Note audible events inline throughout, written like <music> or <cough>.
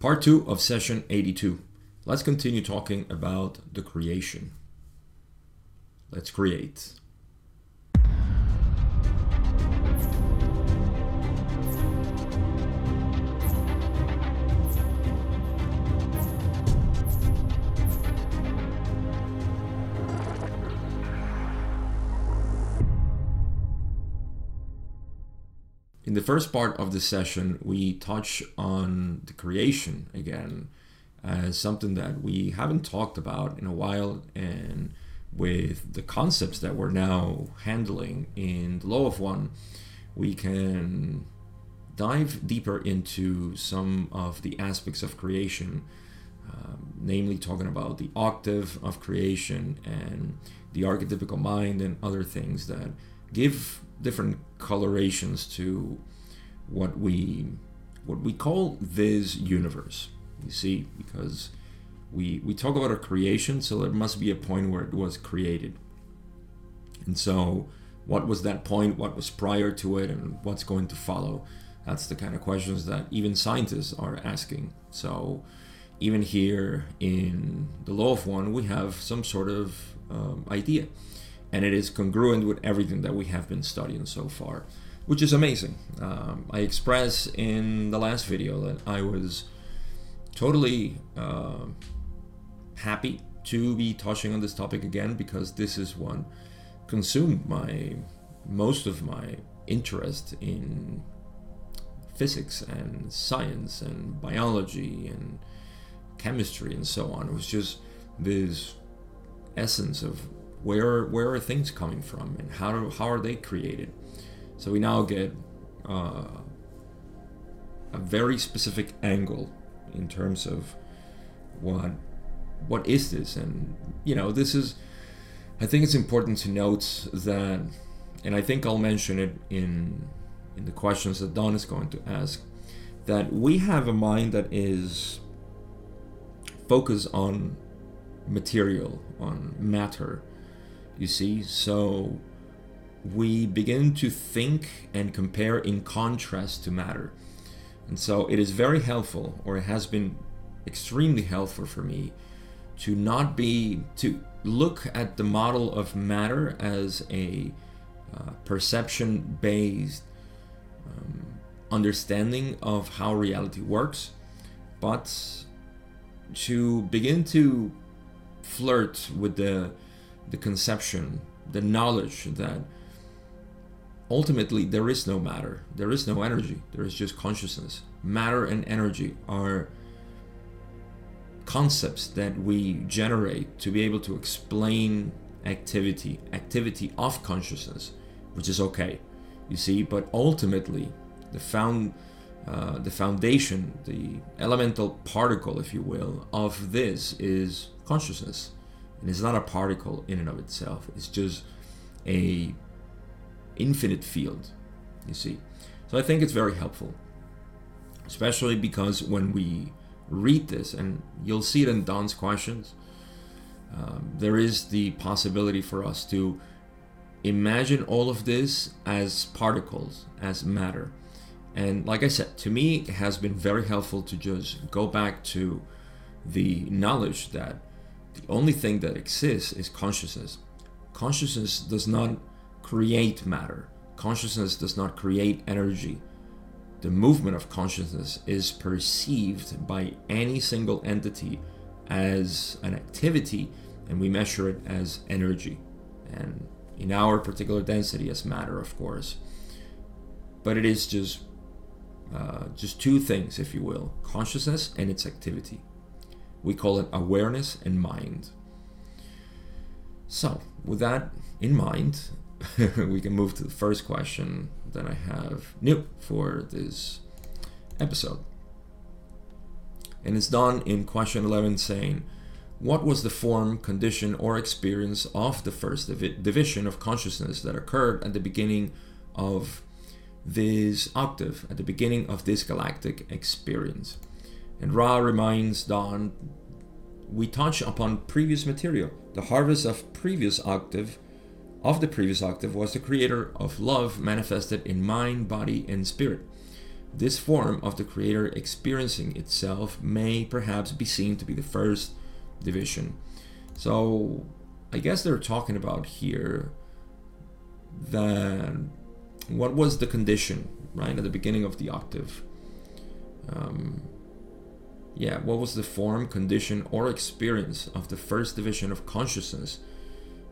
Part 2 of session 82. Let's continue talking about the creation. Let's create. In the first part of the session, we touch on the creation again as something that we haven't talked about in a while, and with the concepts that we're now handling in the Law of One, we can dive deeper into some of the aspects of creation, um, namely talking about the octave of creation and the archetypical mind and other things that give different colorations to what we what we call this universe. You see, because we we talk about a creation, so there must be a point where it was created. And so, what was that point? What was prior to it, and what's going to follow? That's the kind of questions that even scientists are asking. So, even here in the law of one, we have some sort of um, idea and it is congruent with everything that we have been studying so far, which is amazing. Um, I expressed in the last video that I was totally uh, happy to be touching on this topic again because this is one consumed my most of my interest in physics and science and biology and chemistry and so on. It was just this essence of where where are things coming from and how how are they created? So we now get uh, a very specific angle in terms of what what is this? And you know this is i think it's important to note that and i think i'll mention it in in the questions that don is going to ask that we have a mind that is focused on material on matter you see? So we begin to think and compare in contrast to matter. And so it is very helpful, or it has been extremely helpful for me, to not be, to look at the model of matter as a uh, perception based um, understanding of how reality works, but to begin to flirt with the the conception, the knowledge that ultimately there is no matter, there is no energy, there is just consciousness. Matter and energy are concepts that we generate to be able to explain activity, activity of consciousness, which is okay, you see, but ultimately the found uh, the foundation, the elemental particle, if you will, of this is consciousness and it's not a particle in and of itself. It's just a infinite field you see. So i think it's very helpful especially because when we read this and you'll see it in don's questions um, there is the possibility for us to imagine all of this as particles as matter. And like i said to me it has been very helpful to just go back to the knowledge that the only thing that exists is consciousness. Consciousness does not create matter, consciousness does not create energy. The movement of consciousness is perceived by any single entity as an activity, and we measure it as energy. And in our particular density, as matter, of course. But it is just uh, just two things, if you will consciousness and its activity. We call it awareness and mind. So, with that in mind, <laughs> we can move to the first question that I have new for this episode. And it's Don in question 11 saying, What was the form, condition, or experience of the first divi- division of consciousness that occurred at the beginning of this octave, at the beginning of this galactic experience? And Ra reminds Don we touch upon previous material. The harvest of previous octave of the previous octave was the creator of love manifested in mind, body, and spirit. This form of the Creator experiencing itself may perhaps be seen to be the first division. So, I guess they're talking about here that what was the condition, right, at the beginning of the octave? Um, yeah, what was the form, condition, or experience of the first division of consciousness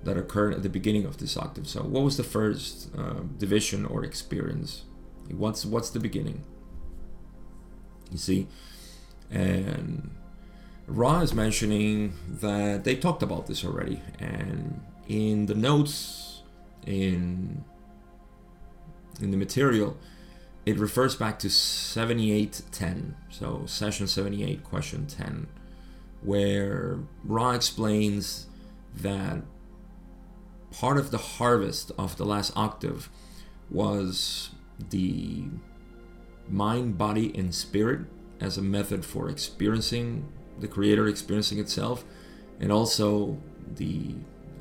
that occurred at the beginning of this octave? So, what was the first uh, division or experience? What's what's the beginning? You see, and Ra is mentioning that they talked about this already, and in the notes in in the material, it refers back to 7810, so session 78, question 10, where Ra explains that part of the harvest of the last octave was the mind, body, and spirit as a method for experiencing the creator experiencing itself, and also the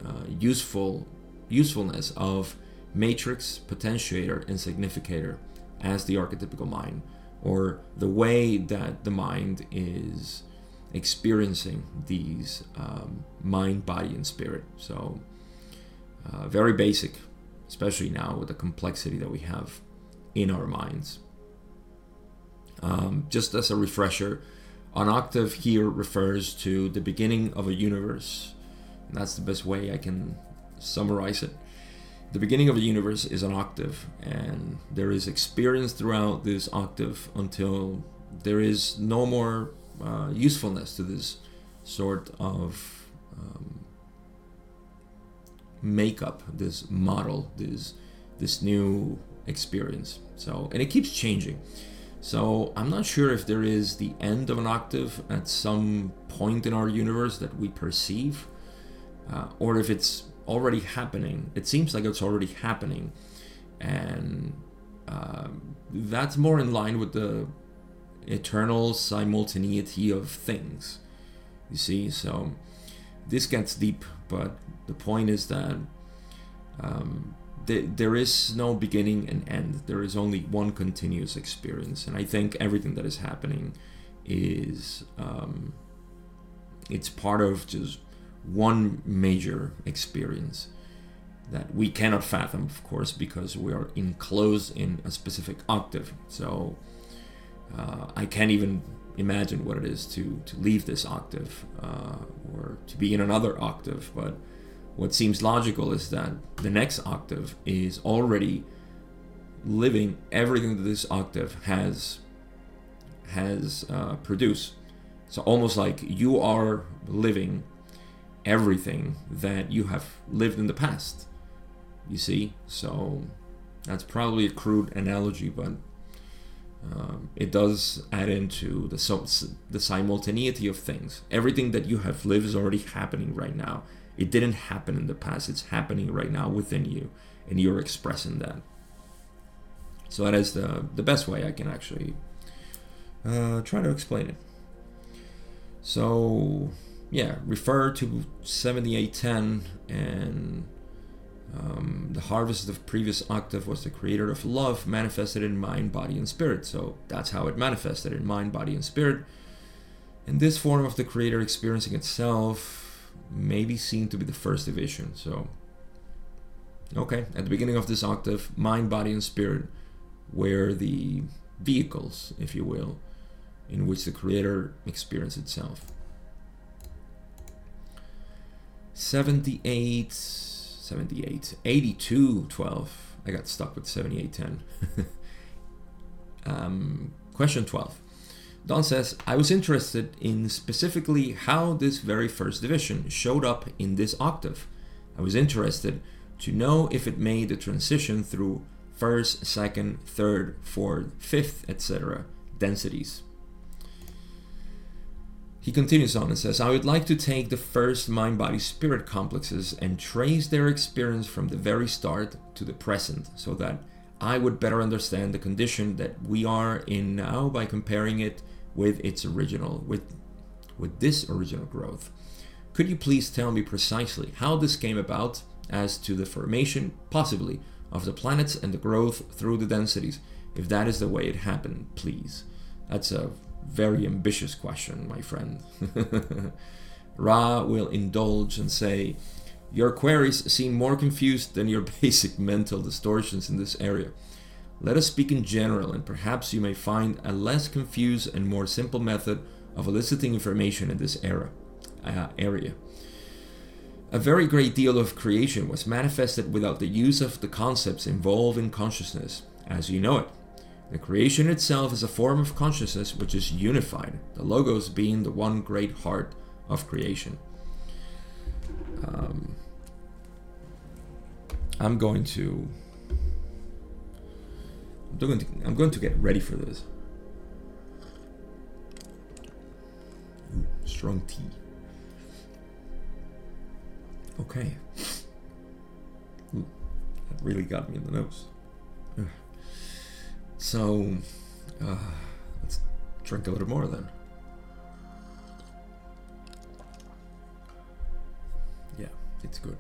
uh, useful usefulness of matrix, potentiator, and significator as the archetypical mind, or the way that the mind is experiencing these um, mind, body, and spirit. So, uh, very basic, especially now with the complexity that we have in our minds. Um, just as a refresher, an octave here refers to the beginning of a universe. And that's the best way I can summarize it. The beginning of the universe is an octave, and there is experience throughout this octave until there is no more uh, usefulness to this sort of um, makeup, this model, this this new experience. So, and it keeps changing. So, I'm not sure if there is the end of an octave at some point in our universe that we perceive, uh, or if it's already happening. It seems like it's already happening, and uh, that's more in line with the eternal simultaneity of things. You see, so this gets deep, but the point is that um, th- there is no beginning and end. There is only one continuous experience, and I think everything that is happening is um, it's part of just one major experience that we cannot fathom, of course, because we are enclosed in a specific octave. So uh, I can't even imagine what it is to to leave this octave uh, or to be in another octave. But what seems logical is that the next octave is already living everything that this octave has has uh, produced. So almost like you are living everything that you have lived in the past. You see, so that's probably a crude analogy, but um, it does add into the the simultaneity of things. Everything that you have lived is already happening right now. It didn't happen in the past. It's happening right now within you, and you're expressing that. So that is the the best way I can actually uh, try to explain it. So yeah, refer to 7810 and um, the harvest of previous octave was the creator of love manifested in mind, body, and spirit. So that's how it manifested in mind, body, and spirit. And this form of the creator experiencing itself may be seen to be the first division. So, okay, at the beginning of this octave, mind, body, and spirit were the vehicles, if you will, in which the creator experienced itself. 78, 78, 82, 12. I got stuck with 78, 10. <laughs> um, question 12. Don says, I was interested in specifically how this very first division showed up in this octave. I was interested to know if it made the transition through first, second, third, fourth, fifth, etc. densities. He continues on and says, I would like to take the first mind body spirit complexes and trace their experience from the very start to the present so that I would better understand the condition that we are in now by comparing it with its original, with, with this original growth. Could you please tell me precisely how this came about as to the formation, possibly, of the planets and the growth through the densities, if that is the way it happened, please? That's a very ambitious question, my friend. <laughs> Ra will indulge and say, Your queries seem more confused than your <laughs> basic mental distortions in this area. Let us speak in general, and perhaps you may find a less confused and more simple method of eliciting information in this era, uh, area. A very great deal of creation was manifested without the use of the concepts involved in consciousness, as you know it. The creation itself is a form of consciousness which is unified, the Logos being the one great heart of creation. Um, I'm going to. I'm going to. I'm going to get ready for this. Ooh, strong tea. Okay. Ooh, that really got me in the nose. So, uh, let's drink a little more then. Yeah, it's good.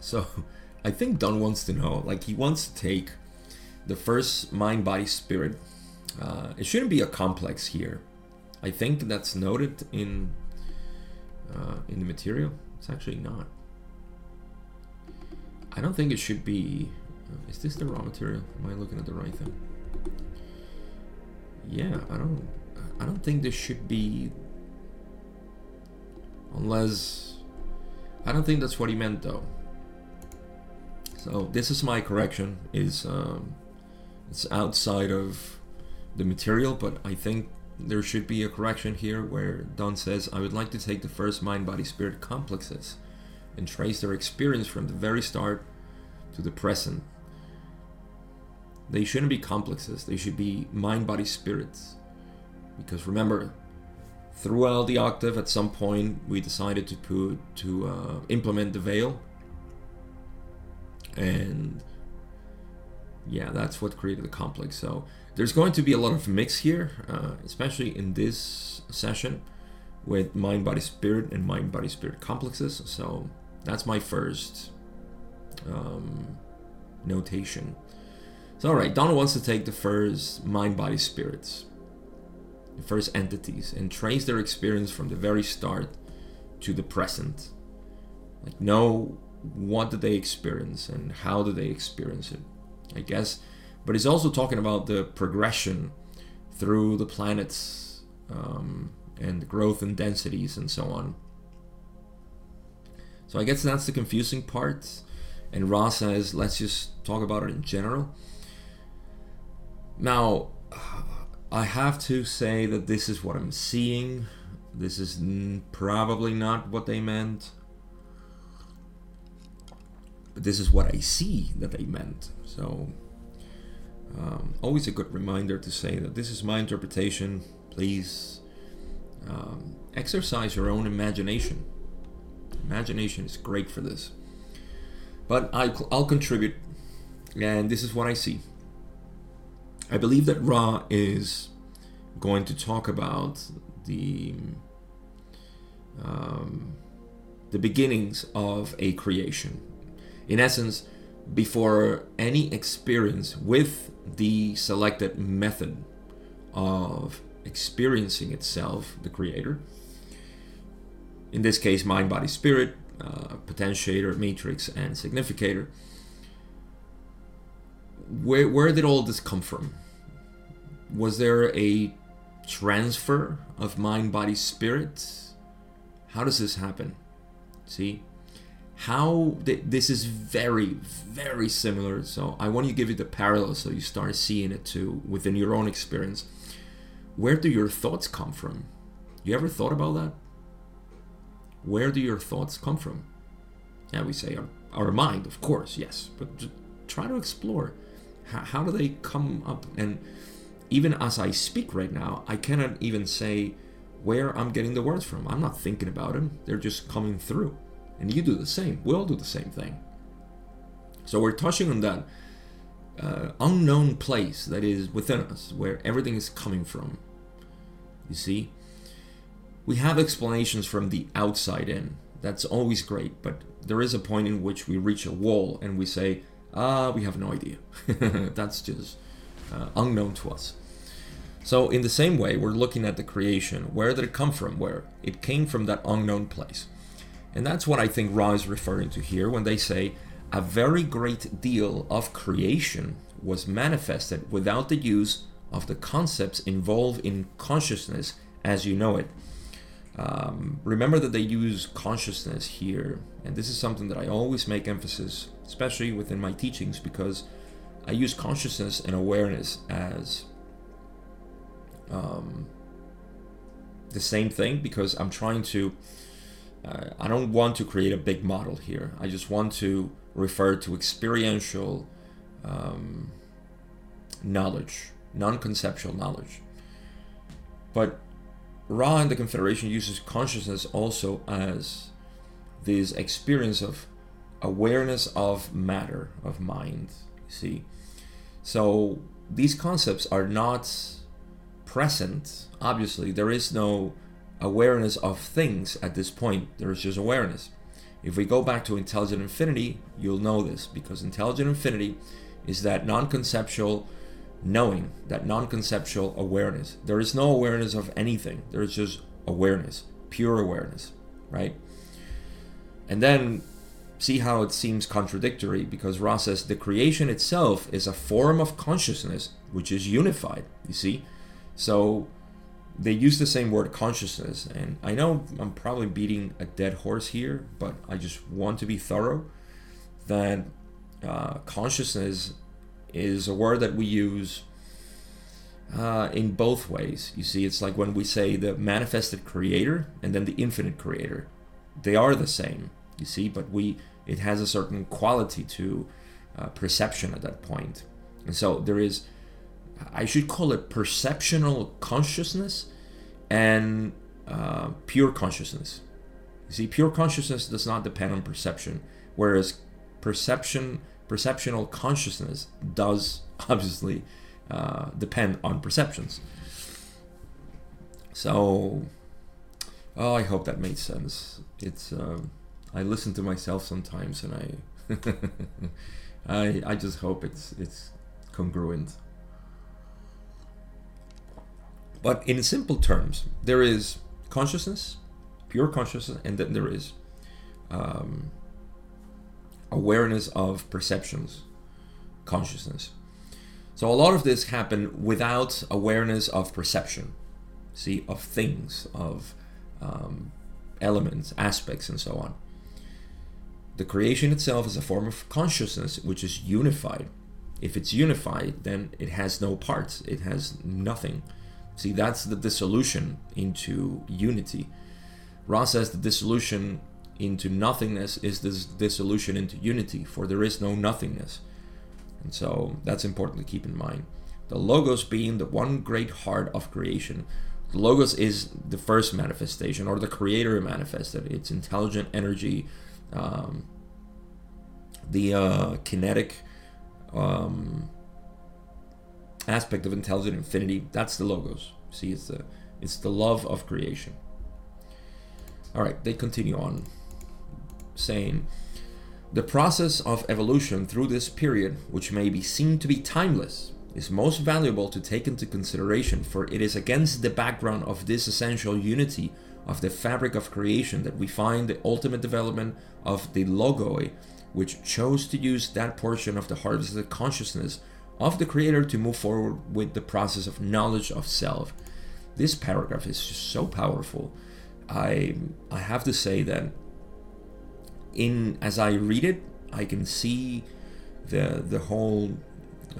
So, <laughs> I think Don wants to know, like, he wants to take the first mind, body, spirit. Uh, it shouldn't be a complex here. I think that's noted in uh, in the material. It's actually not. I don't think it should be is this the raw material? Am I looking at the right thing? Yeah, I don't I don't think this should be unless I don't think that's what he meant though. So this is my correction is um, it's outside of the material, but I think there should be a correction here where Don says, I would like to take the first mind body spirit complexes and trace their experience from the very start to the present they shouldn't be complexes, they should be mind body spirits. Because remember, throughout the octave, at some point, we decided to put to uh, implement the veil, and yeah, that's what created the complex. So there's going to be a lot of mix here, uh, especially in this session with mind body spirit and mind body spirit complexes. So that's my first um, notation. So, alright, Donna wants to take the first mind body spirits, the first entities, and trace their experience from the very start to the present. Like, know what did they experience and how did they experience it, I guess. But he's also talking about the progression through the planets um, and the growth and densities and so on. So I guess that's the confusing part. And Ra says, let's just talk about it in general. Now, I have to say that this is what I'm seeing. This is n- probably not what they meant. But this is what I see that they meant. So, um, always a good reminder to say that this is my interpretation. Please um, exercise your own imagination. Imagination is great for this. But I, I'll contribute, and this is what I see. I believe that Ra is going to talk about the um, the beginnings of a creation. In essence, before any experience with the selected method of experiencing itself, the creator, in this case, mind, body, spirit, uh, potentiator, matrix, and significator where where did all this come from? Was there a transfer of mind, body, spirit? How does this happen? See, how th- this is very very similar. So I want to give you the parallel so you start seeing it too within your own experience. Where do your thoughts come from? You ever thought about that? Where do your thoughts come from? Yeah, we say our, our mind, of course, yes, but try to explore how, how do they come up? And even as I speak right now, I cannot even say where I'm getting the words from. I'm not thinking about them, they're just coming through. And you do the same. We all do the same thing. So we're touching on that uh, unknown place that is within us, where everything is coming from. You see? We have explanations from the outside in. That's always great, but there is a point in which we reach a wall and we say, Uh, we have no idea. <laughs> That's just uh, unknown to us. So, in the same way, we're looking at the creation. Where did it come from? Where? It came from that unknown place. And that's what I think Ra is referring to here when they say a very great deal of creation was manifested without the use of the concepts involved in consciousness as you know it. Um, remember that they use consciousness here, and this is something that I always make emphasis, especially within my teachings, because I use consciousness and awareness as um, the same thing because I'm trying to. Uh, I don't want to create a big model here. I just want to refer to experiential um, knowledge, non conceptual knowledge. But Ra and the Confederation uses consciousness also as this experience of awareness of matter, of mind. See? So these concepts are not present. Obviously, there is no awareness of things at this point, there is just awareness. If we go back to intelligent infinity, you'll know this because intelligent infinity is that non conceptual knowing, that non conceptual awareness. There is no awareness of anything, there is just awareness, pure awareness, right? And then see how it seems contradictory because Ra says the creation itself is a form of consciousness which is unified, you see? So they use the same word consciousness and i know i'm probably beating a dead horse here but i just want to be thorough that uh, consciousness is a word that we use uh, in both ways. You see it's like when we say the manifested creator and then the infinite creator. They are the same you see but we it has a certain quality to uh, perception at that point. And so there is I should call it perceptional consciousness and uh, pure consciousness. You see, pure consciousness does not depend on perception, whereas perception, perceptional consciousness does <laughs> obviously uh, depend on perceptions. So, oh, I hope that made sense. It's uh, I listen to myself sometimes, and I, <laughs> I, I just hope it's it's congruent. But in simple terms, there is consciousness, pure consciousness, and then there is um, awareness of perceptions, consciousness. So a lot of this happened without awareness of perception, see, of things, of um, elements, aspects, and so on. The creation itself is a form of consciousness which is unified. If it's unified, then it has no parts, it has nothing. See, that's the dissolution into unity. Ra says the dissolution into nothingness is this dissolution into unity, for there is no nothingness. And so that's important to keep in mind. The Logos being the one great heart of creation. The Logos is the first manifestation, or the Creator manifested. It's intelligent energy, um, the uh, kinetic um, aspect of intelligent infinity. That's the logos. See, it's the it's the love of creation. All right, they continue on saying the process of evolution through this period, which may be seen to be timeless, is most valuable to take into consideration, for it is against the background of this essential unity of the fabric of creation that we find the ultimate development of the logoi, which chose to use that portion of the harvested consciousness of the Creator to move forward with the process of knowledge of self. This paragraph is just so powerful. I I have to say that in as I read it, I can see the the whole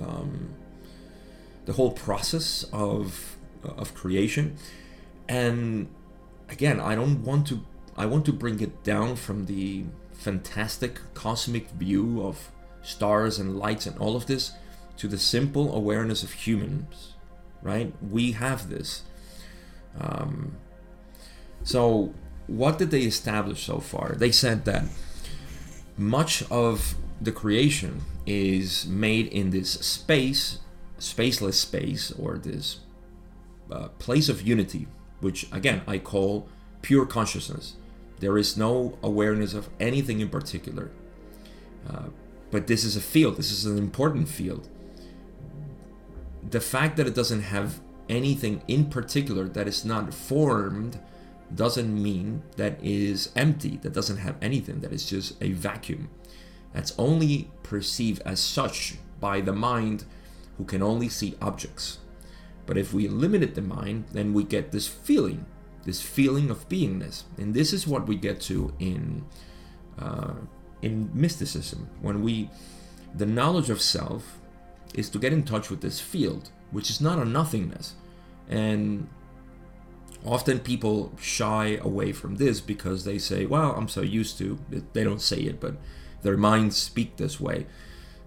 um, the whole process of of creation, and again, I don't want to I want to bring it down from the fantastic cosmic view of stars and lights and all of this to the simple awareness of humans, right? We have this. Um, so, what did they establish so far? They said that much of the creation is made in this space, spaceless space, or this uh, place of unity, which again I call pure consciousness. There is no awareness of anything in particular. Uh, but this is a field, this is an important field. The fact that it doesn't have anything in particular that is not formed doesn't mean that is empty, that doesn't have anything, that is just a vacuum. That's only perceived as such by the mind who can only see objects. But if we eliminate the mind, then we get this feeling, this feeling of beingness. And this is what we get to in uh, in mysticism. When we the knowledge of self is to get in touch with this field, which is not a nothingness. And often people shy away from this because they say, well, I'm so used to, they don't say it, but their minds speak this way.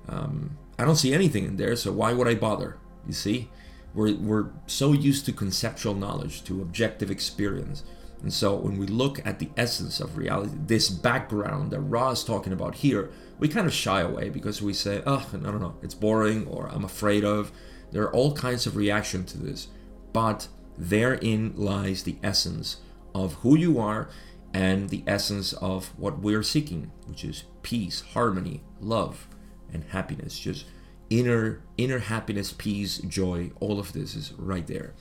Um, I don't see anything in there, so why would I bother? You see? We're, we're so used to conceptual knowledge, to objective experience. And so when we look at the essence of reality, this background that Ra is talking about here, we kind of shy away because we say, oh, I don't know, it's boring or I'm afraid of. There are all kinds of reaction to this. But therein lies the essence of who you are and the essence of what we're seeking, which is peace, harmony, love, and happiness. Just inner inner happiness, peace, joy, all of this is right there.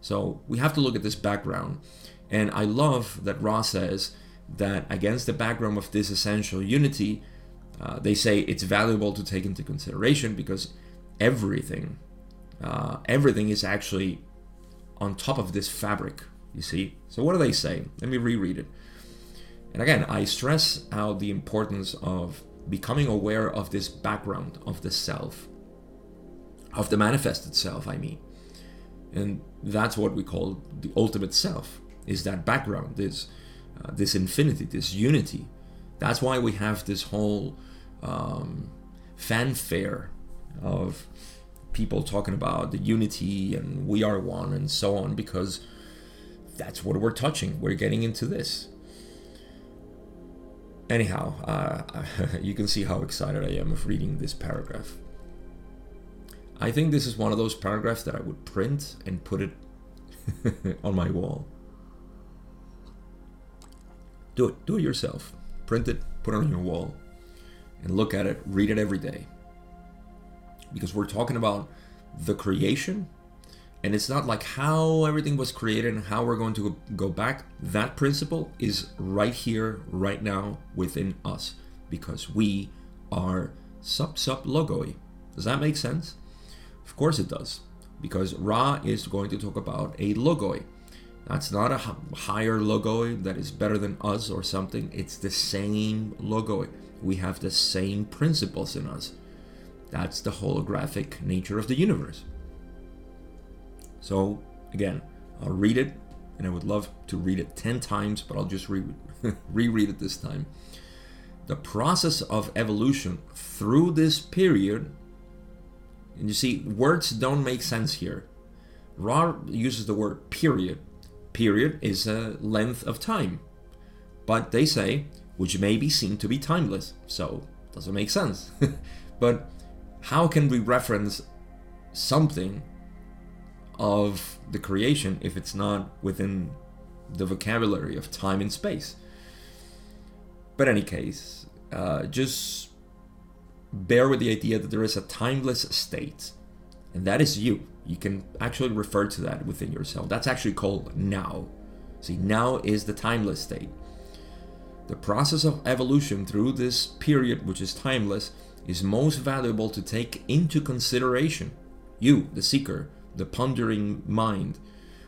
So we have to look at this background. And I love that Ra says that against the background of this essential unity, uh, they say it's valuable to take into consideration because everything, uh, everything is actually on top of this fabric, you see? So, what do they say? Let me reread it. And again, I stress out the importance of becoming aware of this background of the self, of the manifested self, I mean. And that's what we call the ultimate self, is that background, this, uh, this infinity, this unity. That's why we have this whole um, fanfare of people talking about the unity and we are one and so on because that's what we're touching. We're getting into this. Anyhow, uh, <laughs> you can see how excited I am of reading this paragraph. I think this is one of those paragraphs that I would print and put it <laughs> on my wall. Do it. Do it yourself. Print it, put it on your wall, and look at it. Read it every day because we're talking about the creation and it's not like how everything was created and how we're going to go back. That principle is right here right now within us because we are sub sub logoi. Does that make sense? Of course it does because ra is going to talk about a logoi. That's not a higher logoi that is better than us or something. It's the same logoi. We have the same principles in us that's the holographic nature of the universe. So, again, I'll read it, and I would love to read it 10 times, but I'll just re- <laughs> reread it this time. The process of evolution through this period, and you see, words don't make sense here. Ra uses the word period. Period is a length of time. But they say, which may be seen to be timeless, so doesn't make sense. <laughs> but how can we reference something of the creation if it's not within the vocabulary of time and space? But any case, uh, just bear with the idea that there is a timeless state, and that is you. You can actually refer to that within yourself. That's actually called now. See, now is the timeless state. The process of evolution through this period, which is timeless, is most valuable to take into consideration. You, the seeker, the pondering mind,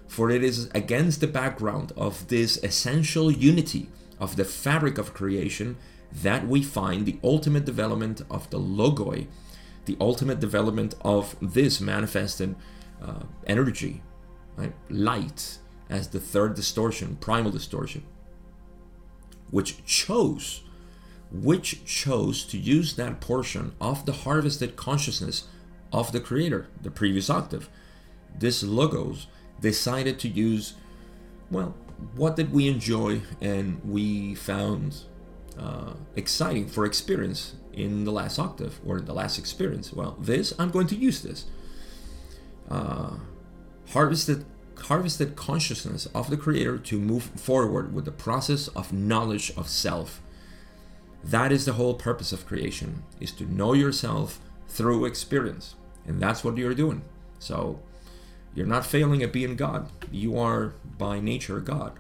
for it is against the background of this essential unity of the fabric of creation that we find the ultimate development of the logoi, the ultimate development of this manifested uh, energy, right? light, as the third distortion, primal distortion, which chose which chose to use that portion of the harvested consciousness of the creator, the previous octave. This logos decided to use, well, what did we enjoy and we found uh, exciting for experience in the last octave or in the last experience? Well, this, I'm going to use this. Uh, harvested harvested consciousness of the creator to move forward with the process of knowledge of self That is the whole purpose of creation, is to know yourself through experience. And that's what you're doing. So you're not failing at being God. You are by nature God.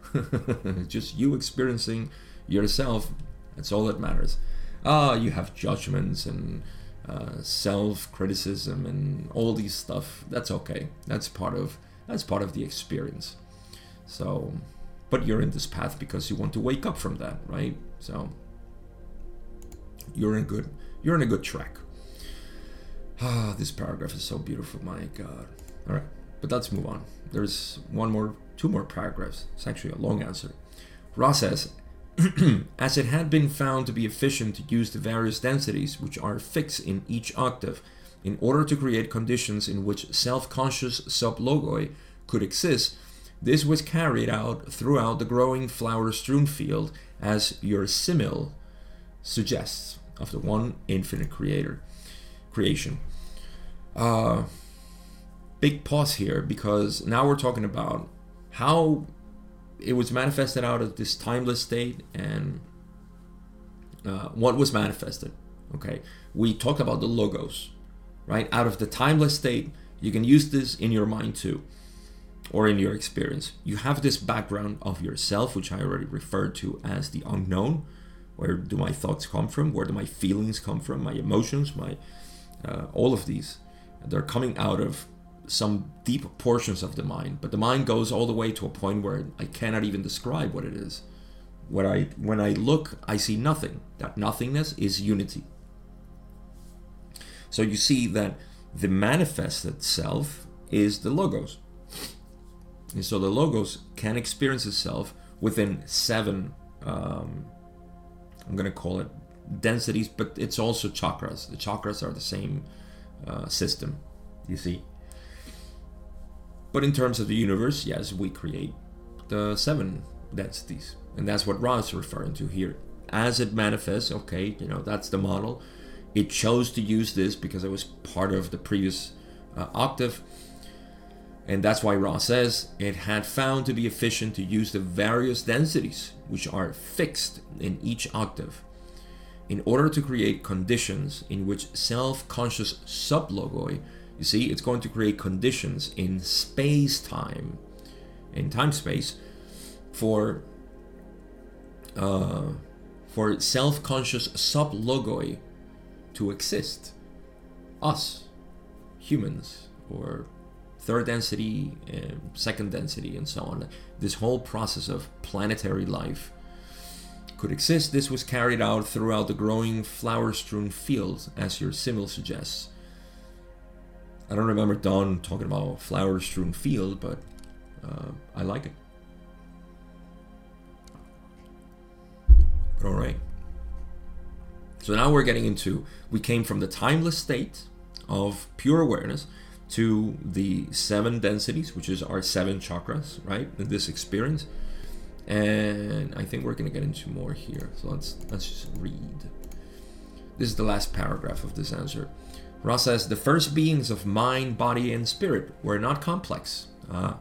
<laughs> Just you experiencing yourself. That's all that matters. Ah, you have judgments and uh, self-criticism and all these stuff. That's okay. That's part of that's part of the experience. So, but you're in this path because you want to wake up from that, right? So you're in good you're in a good track. Ah, this paragraph is so beautiful. My God. All right. But let's move on. There's one more, two more paragraphs. It's actually a long answer. Ra says, <clears throat> as it had been found to be efficient to use the various densities which are fixed in each octave in order to create conditions in which self-conscious sublogoi could exist, this was carried out throughout the growing flower-strewn field as your simile suggests of the one infinite creator creation. Uh, big pause here because now we're talking about how it was manifested out of this timeless state and uh, what was manifested. Okay, we talked about the logos, right? Out of the timeless state, you can use this in your mind too, or in your experience. You have this background of yourself, which I already referred to as the unknown. Where do my thoughts come from? Where do my feelings come from? My emotions, my uh, all of these, they're coming out of some deep portions of the mind, but the mind goes all the way to a point where I cannot even describe what it is. When I when I look, I see nothing. That nothingness is unity. So you see that the manifested self is the logos. And so the logos can experience itself within seven um, I'm going to call it densities, but it's also chakras. The chakras are the same uh, system, you see. But in terms of the universe, yes, we create the seven densities. And that's what Ra is referring to here. As it manifests, okay, you know, that's the model. It chose to use this because it was part of the previous uh, octave. And that's why Ra says it had found to be efficient to use the various densities, which are fixed in each octave, in order to create conditions in which self conscious sublogoi you see, it's going to create conditions in space time, in time space, for uh, for self-conscious sublogoi to exist. Us, humans, or third density, and second density, and so on. This whole process of planetary life could exist. This was carried out throughout the growing flower-strewn fields, as your simile suggests. I don't remember Don talking about flower strewn field, but uh, I like it. But all right. So now we're getting into we came from the timeless state of pure awareness to the seven densities, which is our seven chakras, right? In this experience. And I think we're gonna get into more here. So let's let's just read. This is the last paragraph of this answer. Ra says the first beings of mind, body, and spirit were not complex. Uh,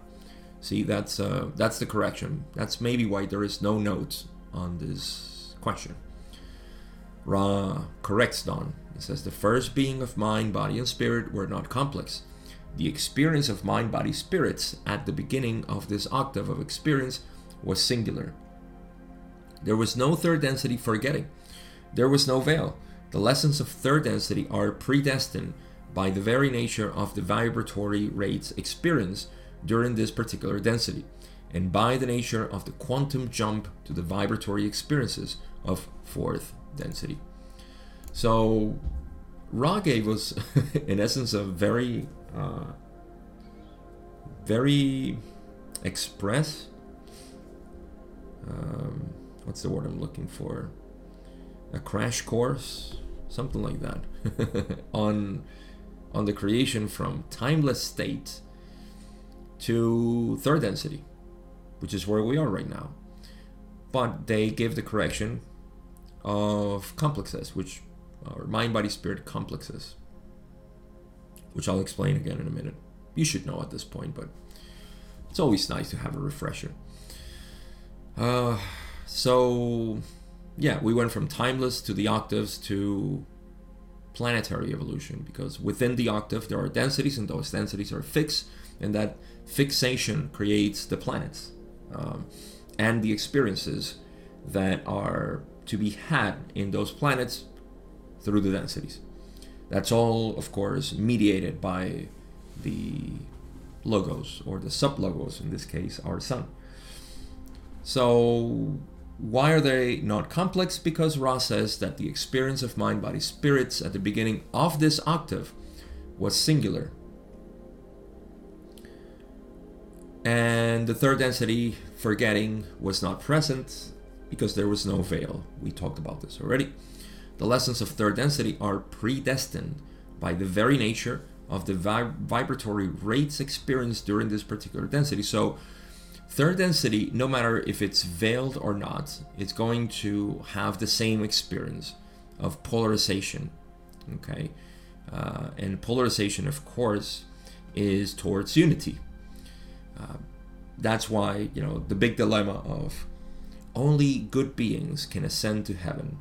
see, that's uh, that's the correction. That's maybe why there is no note on this question. Ra corrects Don. It says the first being of mind, body, and spirit were not complex. The experience of mind, body, spirits at the beginning of this octave of experience was singular. There was no third density for getting. There was no veil. The lessons of third density are predestined by the very nature of the vibratory rates experienced during this particular density, and by the nature of the quantum jump to the vibratory experiences of fourth density. So, Ra gave us, <laughs> in essence, a very, uh, very express. Um, what's the word I'm looking for? A crash course something like that, <laughs> on on the creation from timeless state to third density, which is where we are right now. But they give the correction of complexes, which are mind, body, spirit complexes, which I'll explain again in a minute. You should know at this point, but it's always nice to have a refresher. Uh, so yeah, we went from timeless to the octaves to planetary evolution because within the octave there are densities and those densities are fixed and that fixation creates the planets um, and the experiences that are to be had in those planets through the densities. That's all, of course, mediated by the logos or the sub logos, in this case, our sun. So, why are they not complex? Because Ra says that the experience of mind, body, spirits at the beginning of this octave was singular. And the third density, forgetting, was not present because there was no veil. We talked about this already. The lessons of third density are predestined by the very nature of the vib- vibratory rates experienced during this particular density. So, third density, no matter if it's veiled or not, it's going to have the same experience of polarization. Okay, uh, and polarization, of course, is towards unity. Uh, that's why you know the big dilemma of only good beings can ascend to heaven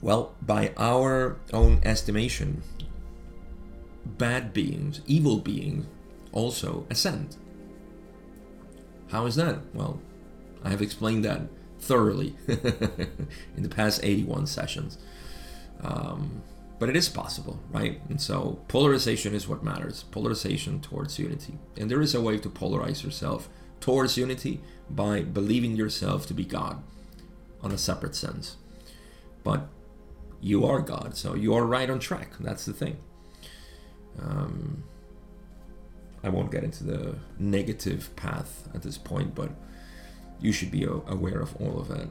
well, by our own estimation, bad beings, evil beings, also ascend. How is that? Well, I have explained that thoroughly <laughs> in the past 81 sessions. Um, but it is possible, right? And so polarization is what matters polarization towards unity. And there is a way to polarize yourself towards unity by believing yourself to be God on a separate sense. But you are God. So you are right on track. That's the thing. Um, I won't get into the negative path at this point, but you should be aware of all of that.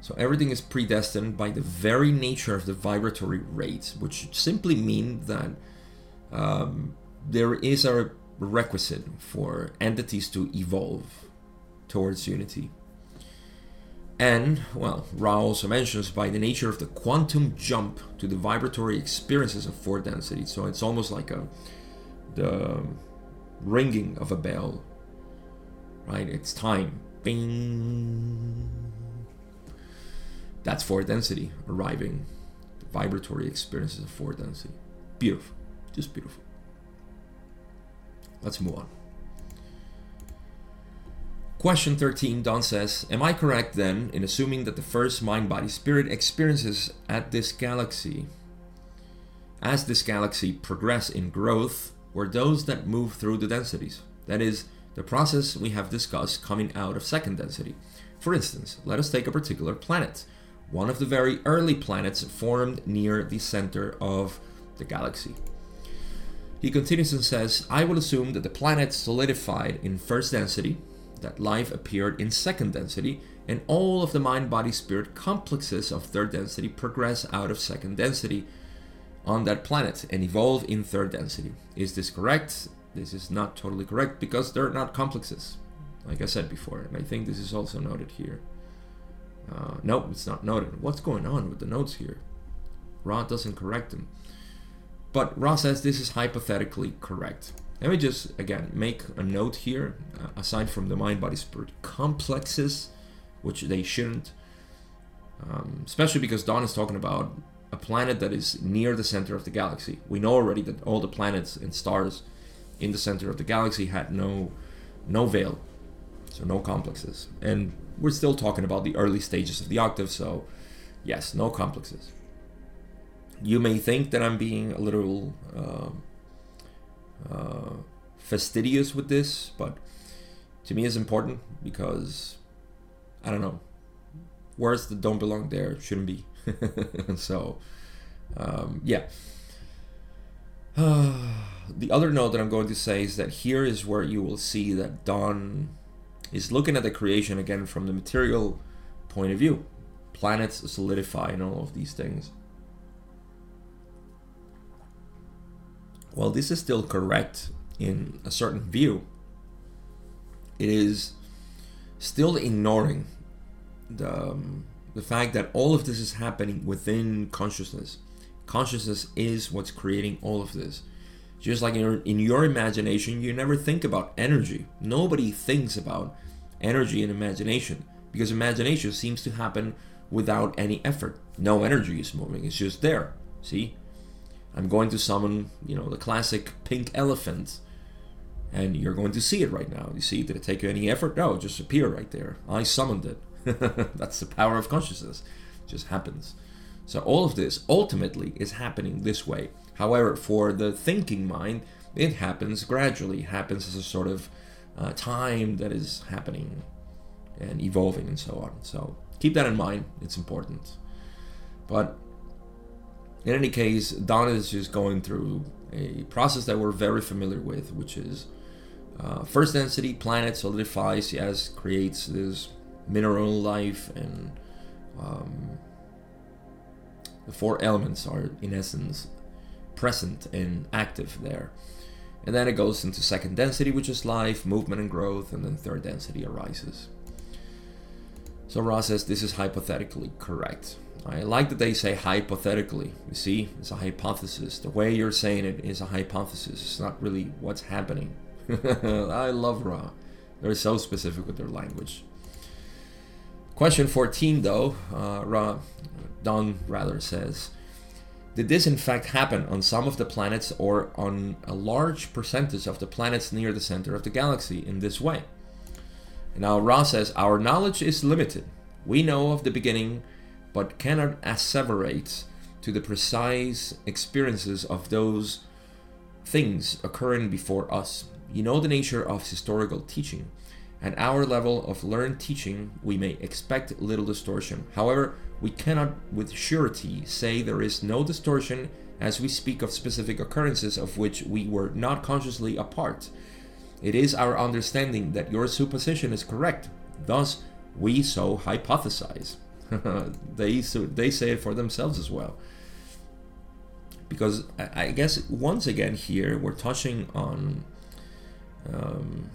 So everything is predestined by the very nature of the vibratory rate, which simply mean that um, there is a requisite for entities to evolve towards unity. And, well, Ra also mentions by the nature of the quantum jump to the vibratory experiences of four density. So it's almost like a the ringing of a bell. Right? It's time. Bing. That's four density arriving. The vibratory experiences of four density. Beautiful. Just beautiful. Let's move on. Question 13, Don says, Am I correct then in assuming that the first mind body spirit experiences at this galaxy, as this galaxy progress in growth, were those that move through the densities? That is, the process we have discussed coming out of second density. For instance, let us take a particular planet, one of the very early planets formed near the center of the galaxy. He continues and says, I will assume that the planet solidified in first density, that life appeared in second density, and all of the mind body spirit complexes of third density progress out of second density on that planet and evolve in third density. Is this correct? This is not totally correct because they're not complexes, like I said before, and I think this is also noted here. Uh, nope, it's not noted. What's going on with the notes here? Ra doesn't correct them. But Ra says this is hypothetically correct. Let me just, again, make a note here, uh, aside from the mind, body, spirit complexes, which they shouldn't, um, especially because Don is talking about a planet that is near the center of the galaxy. We know already that all the planets and stars in the center of the galaxy had no, no veil, so no complexes. And we're still talking about the early stages of the octave, so yes, no complexes. You may think that I'm being a little. Uh, uh, fastidious with this, but to me it's important because I don't know words that don't belong there shouldn't be. <laughs> so um, yeah. <sighs> the other note that I'm going to say is that here is where you will see that Don is looking at the creation again from the material point of view. Planets solidify and all of these things. Well, this is still correct in a certain view, it is still ignoring the, um, the fact that all of this is happening within consciousness. Consciousness is what's creating all of this. Just like in your, in your imagination, you never think about energy. Nobody thinks about energy and imagination because imagination seems to happen without any effort. No energy is moving, it's just there. See? I'm going to summon, you know, the classic pink elephant, and you're going to see it right now. You see, did it take you any effort? No, it just appeared right there. I summoned it. <laughs> That's the power of consciousness. It just happens. So all of this ultimately is happening this way. However, for the thinking mind, it happens gradually. It happens as a sort of uh, time that is happening and evolving and so on. So keep that in mind. It's important. But in any case, Don is just going through a process that we're very familiar with, which is uh, first density, planet solidifies, yes, creates this mineral life, and um, the four elements are, in essence, present and active there. And then it goes into second density, which is life, movement, and growth, and then third density arises. So Ra says this is hypothetically correct. I like that they say hypothetically. You see, it's a hypothesis. The way you're saying it is a hypothesis. It's not really what's happening. <laughs> I love Ra. They're so specific with their language. Question 14, though, uh, Ra, Don rather says, did this in fact happen on some of the planets or on a large percentage of the planets near the center of the galaxy in this way? Now Ra says, Our knowledge is limited. We know of the beginning, but cannot asseverate to the precise experiences of those things occurring before us. You know the nature of historical teaching. At our level of learned teaching, we may expect little distortion. However, we cannot with surety say there is no distortion as we speak of specific occurrences of which we were not consciously a part. It is our understanding that your supposition is correct. Thus, we so hypothesize. <laughs> they so they say it for themselves as well. Because I, I guess once again here we're touching on um,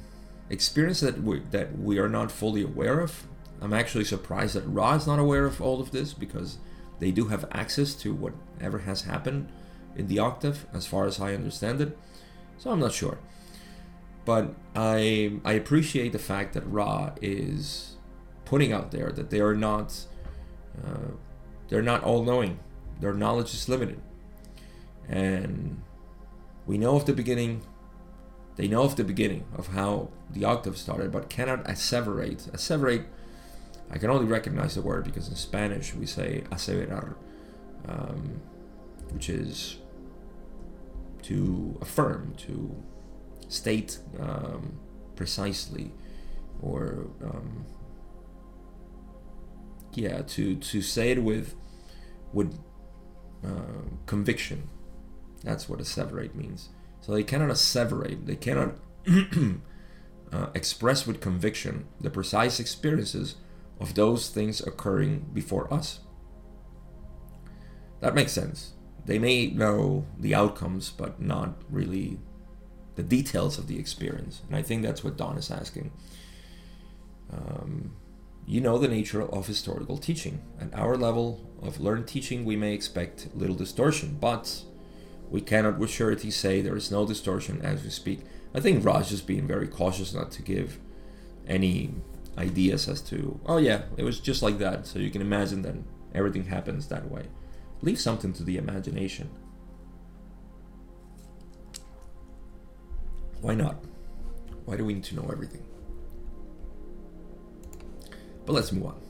experience that we that we are not fully aware of. I'm actually surprised that Ra is not aware of all of this because they do have access to whatever has happened in the octave, as far as I understand it. So I'm not sure. But I I appreciate the fact that Ra is putting out there that they are not they're not all knowing. Their knowledge is limited, and we know of the beginning. They know of the beginning of how the octave started, but cannot asseverate. Asseverate. I can only recognize the word because in Spanish we say aseverar, um, which is to affirm, to state um, precisely or um, yeah to to say it with with uh, conviction that's what asseverate means so they cannot asseverate they cannot <clears throat> uh, express with conviction the precise experiences of those things occurring before us that makes sense they may know the outcomes but not really the details of the experience. And I think that's what Don is asking. Um, you know the nature of historical teaching. At our level of learned teaching, we may expect little distortion, but we cannot with surety say there is no distortion as we speak. I think Ra is being very cautious not to give any ideas as to, oh yeah, it was just like that. So you can imagine that everything happens that way. Leave something to the imagination. Why not? Why do we need to know everything? But let's move on.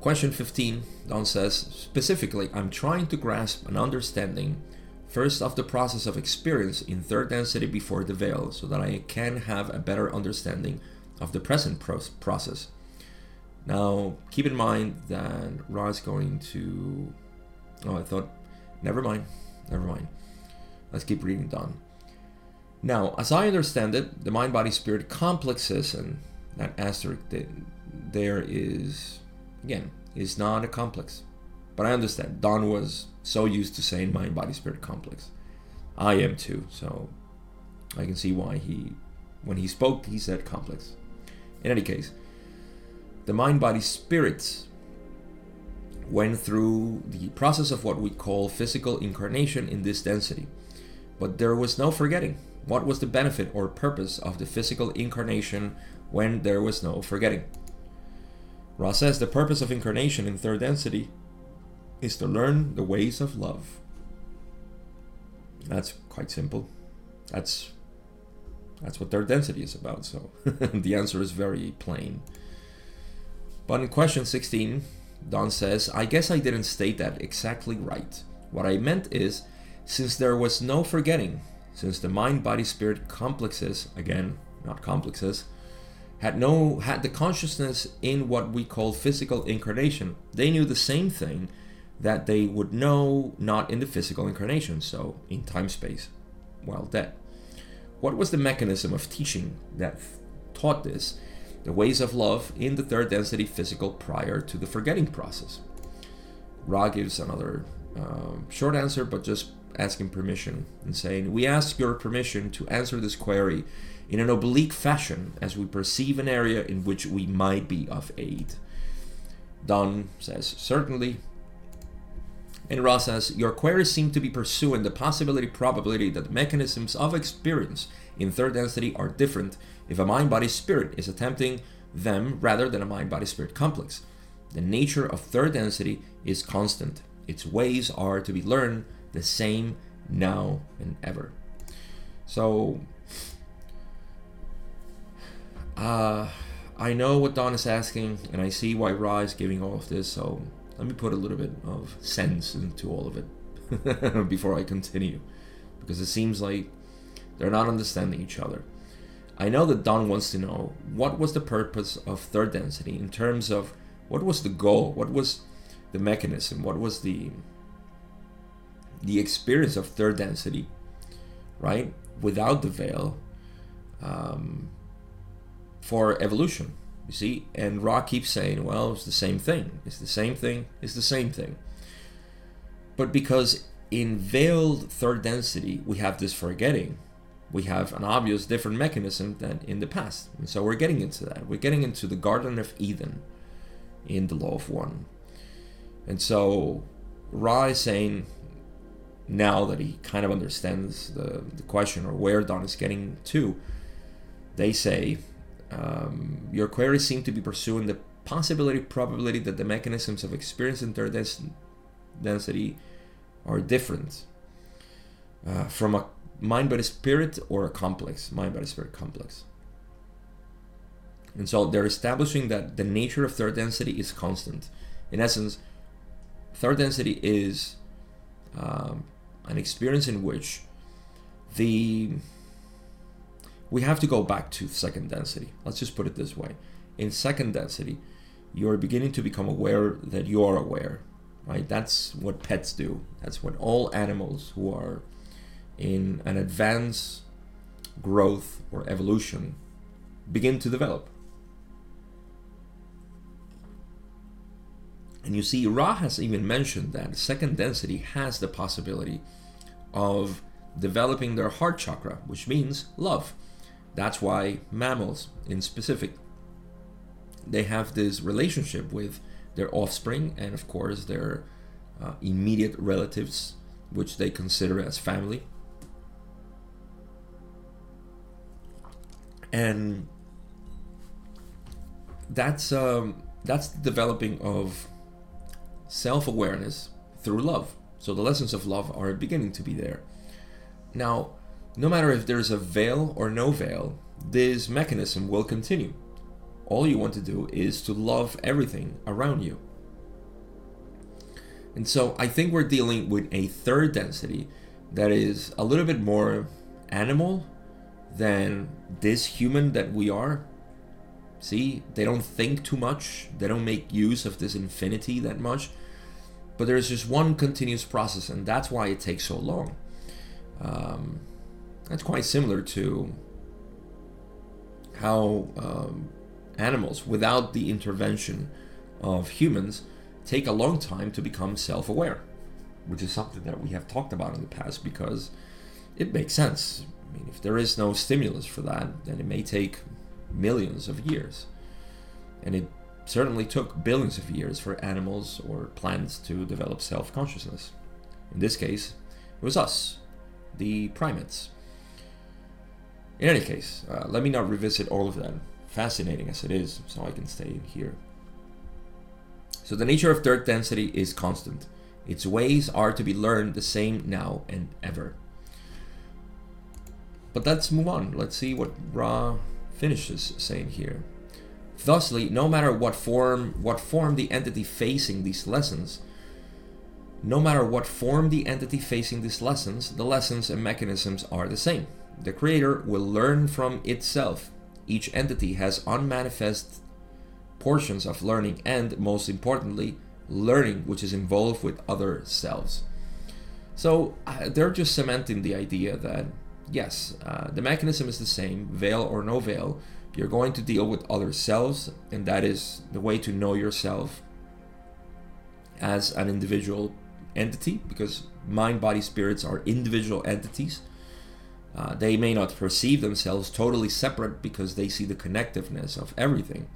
Question 15, Don says, specifically, I'm trying to grasp an understanding first of the process of experience in third density before the veil so that I can have a better understanding of the present process. Now, keep in mind that Ra is going to. Oh, I thought. Never mind. Never mind. Let's keep reading Don. Now, as I understand it, the mind body spirit complexes, and that asterisk that there is, again, is not a complex. But I understand. Don was so used to saying mind body spirit complex. I am too, so I can see why he, when he spoke, he said complex. In any case, the mind body spirit went through the process of what we call physical incarnation in this density. But there was no forgetting What was the benefit or purpose of the physical incarnation when there was no forgetting? Ra says the purpose of incarnation in third density is to learn the ways of love. That's quite simple. That's that's what third density is about. So <laughs> the answer is very plain. But in question 16, Don says, I guess I didn't state that exactly right. What I meant is, since there was no forgetting, since the mind body spirit complexes, again, not complexes, had no had the consciousness in what we call physical incarnation, they knew the same thing that they would know not in the physical incarnation, so in time space, while dead. What was the mechanism of teaching that taught this, the ways of love in the third density physical prior to the forgetting process? Ra gives another um, short answer, but just asking permission and saying, We ask your permission to answer this query in an oblique fashion as we perceive an area in which we might be of aid. Don says, Certainly, and Ra says, Your queries seem to be pursuing the possibility probability that mechanisms of experience in third density are different if a mind body spirit is attempting them rather than a mind body spirit complex. The nature of third density is constant, its ways are to be learned the same now and ever. So, uh, I know what Don is asking, and I see why Ra is giving all of this, so let me put a little bit of sense into all of it <laughs> before I continue, because it seems like they're not understanding each other. I know that Don wants to know what was the purpose of third density in terms of what was the goal, what was the mechanism, what was the the experience of third density, right? Without the veil, um, for evolution. You see, and Ra keeps saying, well, it's the same thing. It's the same thing. It's the same thing. But because in veiled third density, we have this forgetting, we have an obvious different mechanism than in the past. And so we're getting into that. We're getting into the Garden of Eden in the Law of One. And so Ra is saying, now that he kind of understands the, the question or where Don is getting to, they say um, your queries seem to be pursuing the possibility probability that the mechanisms of experience in third density are different uh, from a mind body spirit or a complex mind body spirit complex. And so they're establishing that the nature of third density is constant. In essence, third density is um, an experience in which the we have to go back to second density. Let's just put it this way. In second density, you're beginning to become aware that you're aware, right? That's what pets do. That's what all animals who are in an advanced growth or evolution begin to develop. And you see, Ra has even mentioned that second density has the possibility of developing their heart chakra, which means love. That's why mammals, in specific, they have this relationship with their offspring and, of course, their uh, immediate relatives, which they consider as family. And that's um, that's the developing of self-awareness through love. So the lessons of love are beginning to be there. Now, no matter if there's a veil or no veil, this mechanism will continue. All you want to do is to love everything around you. And so I think we're dealing with a third density that is a little bit more animal than this human that we are. See, they don't think too much, they don't make use of this infinity that much. But there's just one continuous process, and that's why it takes so long. Um, that's quite similar to how um, animals, without the intervention of humans, take a long time to become self aware, which is something that we have talked about in the past because it makes sense. I mean, if there is no stimulus for that, then it may take millions of years. And it certainly took billions of years for animals or plants to develop self consciousness. In this case, it was us, the primates. In any case, uh, let me not revisit all of that, fascinating as it is, so I can stay here. So the nature of third density is constant. Its ways are to be learned the same now and ever. But let's move on. Let's see what Ra finishes saying here. Thusly, no matter what form what form the entity facing these lessons, no matter what form the entity facing these lessons, the lessons and mechanisms are the same. The creator will learn from itself. Each entity has unmanifest portions of learning and, most importantly, learning which is involved with other selves. So uh, they're just cementing the idea that yes, uh, the mechanism is the same, veil or no veil. You're going to deal with other selves, and that is the way to know yourself as an individual entity because mind, body, spirits are individual entities. Uh, they may not perceive themselves totally separate because they see the connectiveness of everything,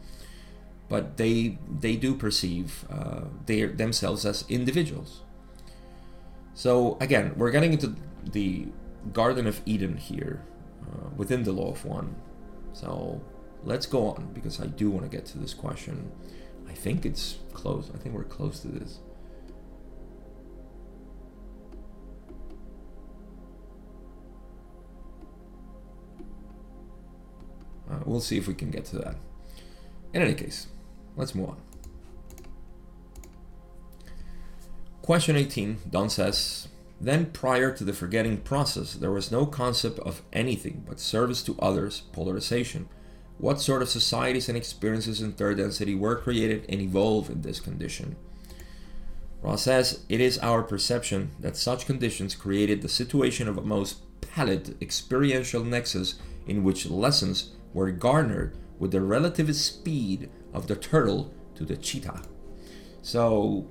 but they they do perceive uh, they themselves as individuals. So again, we're getting into the Garden of Eden here uh, within the Law of One. So let's go on because I do want to get to this question. I think it's close. I think we're close to this. Uh, we'll see if we can get to that. In any case, let's move on. Question 18, Don says, then prior to the forgetting process, there was no concept of anything but service to others, polarization. What sort of societies and experiences in third density were created and evolved in this condition? Ra says, it is our perception that such conditions created the situation of a most pallid experiential nexus in which lessons were garnered with the relative speed of the turtle to the cheetah. So,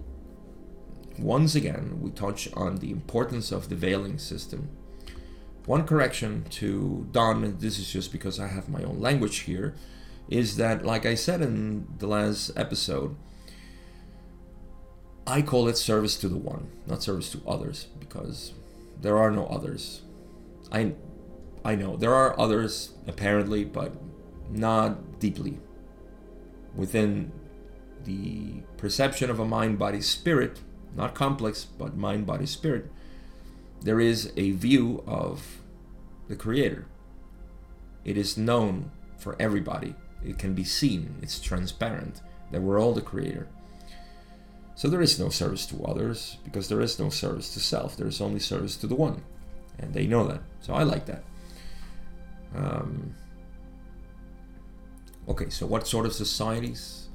once again, we touch on the importance of the veiling system. One correction to Don, and this is just because I have my own language here, is that, like I said in the last episode, I call it service to the one, not service to others, because there are no others. I I know there are others apparently, but not deeply. Within the perception of a mind, body, spirit, not complex, but mind, body, spirit, there is a view of the Creator. It is known for everybody. It can be seen. It's transparent that we're all the Creator. So there is no service to others because there is no service to self. There is only service to the One. And they know that. So I like that. Um, okay, so what sort of societies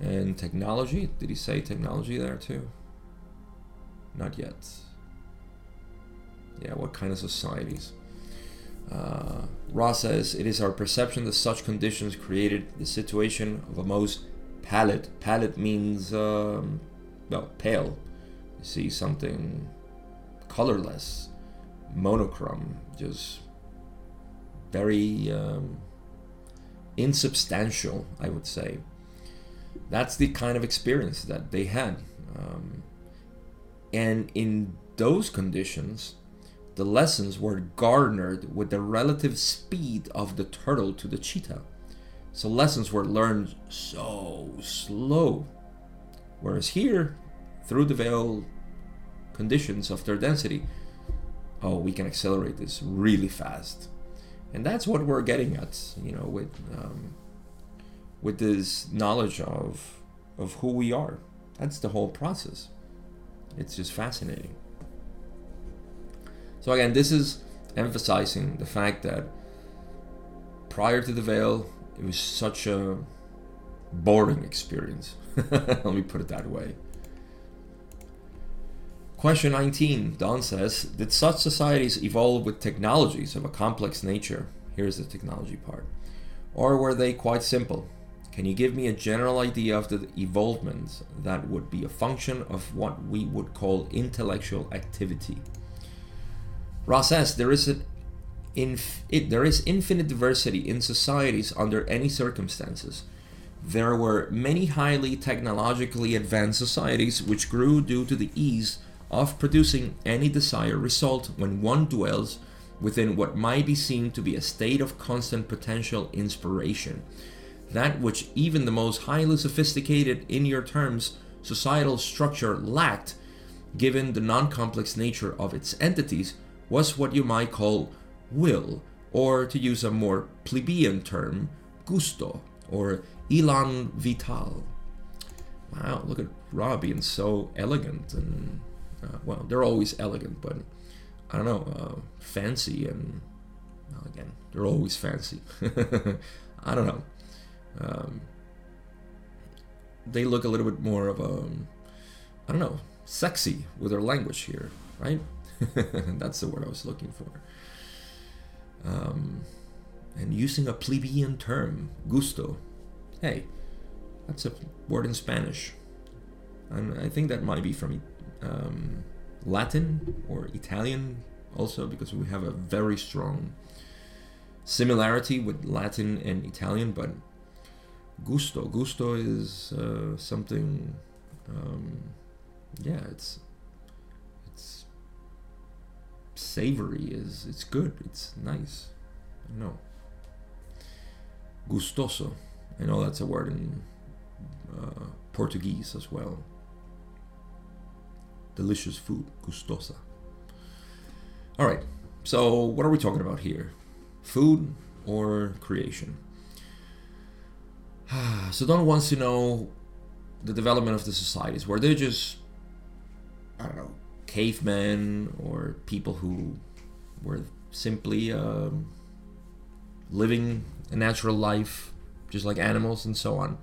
and technology? Did he say technology there too? Not yet. Yeah, what kind of societies? Uh, says it is our perception that such conditions created the situation of a most pallid. Pallid means, um, well, pale. You see something colorless, monochrome, just very um, insubstantial, I would say. That's the kind of experience that they had. Um, and in those conditions, the lessons were garnered with the relative speed of the turtle to the cheetah. So lessons were learned so slow. Whereas here, through the veil conditions of their density, oh, we can accelerate this really fast and that's what we're getting at you know with um, with this knowledge of of who we are. That's the whole process. It's just fascinating. So again this is emphasizing the fact that prior to the veil it was such a boring experience. <laughs> Let me put it that way Question 19, Don says, Did such societies evolve with technologies of a complex nature? Here's the technology part. Or were they quite simple? Can you give me a general idea of the evolvement that would be a function of what we would call intellectual activity? Ra says there is an inf- it, there is infinite diversity in societies under any circumstances. There were many highly technologically advanced societies which grew due to the ease of producing any desired result when one dwells within what might be seen to be a state of constant potential inspiration. That which even the most highly sophisticated, in your terms, societal structure lacked, given the non complex nature of its entities, was what you might call will, or to use a more plebeian term, gusto, or elan vital. Wow, look at Ra being so elegant and, uh, well, they're always elegant, but I don't know, uh, fancy and, well, again, they're always fancy. <laughs> I don't know. Um, they look a little bit more of a, I don't know, sexy with their language here, right? <laughs> That's the word I was looking for. Um, and using a plebeian term, gusto. Hey, that's a word in Spanish. And I think that might be from um, Latin or Italian also, because we have a very strong similarity with Latin and Italian, but gusto. Gusto is uh, something. Um, yeah, it's it's savory. is It's good. It's nice. No. Gustoso. I know that's a word in uh, Portuguese as well. Delicious food, gustosa. All right. So, what are we talking about here? Food or creation? <sighs> so Don wants to know the development of the societies. Were they just, I don't know, cavemen or people who were simply um, living a natural life, just like animals and so on?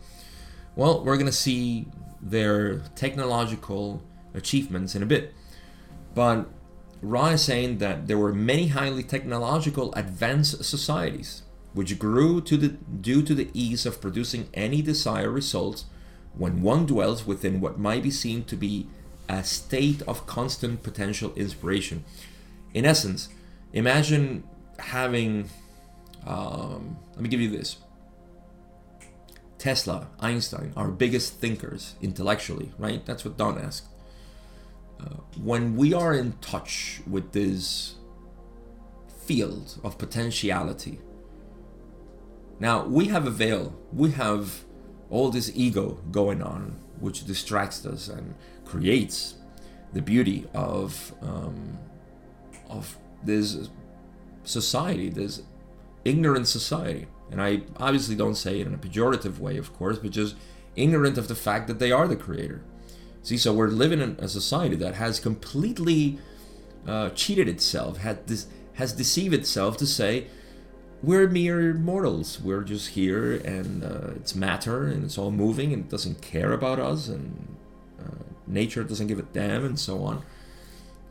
Well, we're going to see their technological achievements in a bit. But Ra is saying that there were many highly technological advanced societies which grew to the, due to the ease of producing any desired results when one dwells within what might be seen to be a state of constant potential inspiration. In essence, imagine having, um, let me give you this Tesla, Einstein, our biggest thinkers intellectually, right? That's what Don asked. Uh, when we are in touch with this field of potentiality, now, we have a veil. We have all this ego going on, which distracts us and creates the beauty of um, of this society, this ignorant society. And I obviously don't say it in a pejorative way, of course, but just ignorant of the fact that they are the creator. See, so we're living in a society that has completely uh, cheated itself, had this, has deceived itself to say we're mere mortals. We're just here, and uh, it's matter, and it's all moving, and it doesn't care about us, and uh, nature doesn't give a damn, and so on.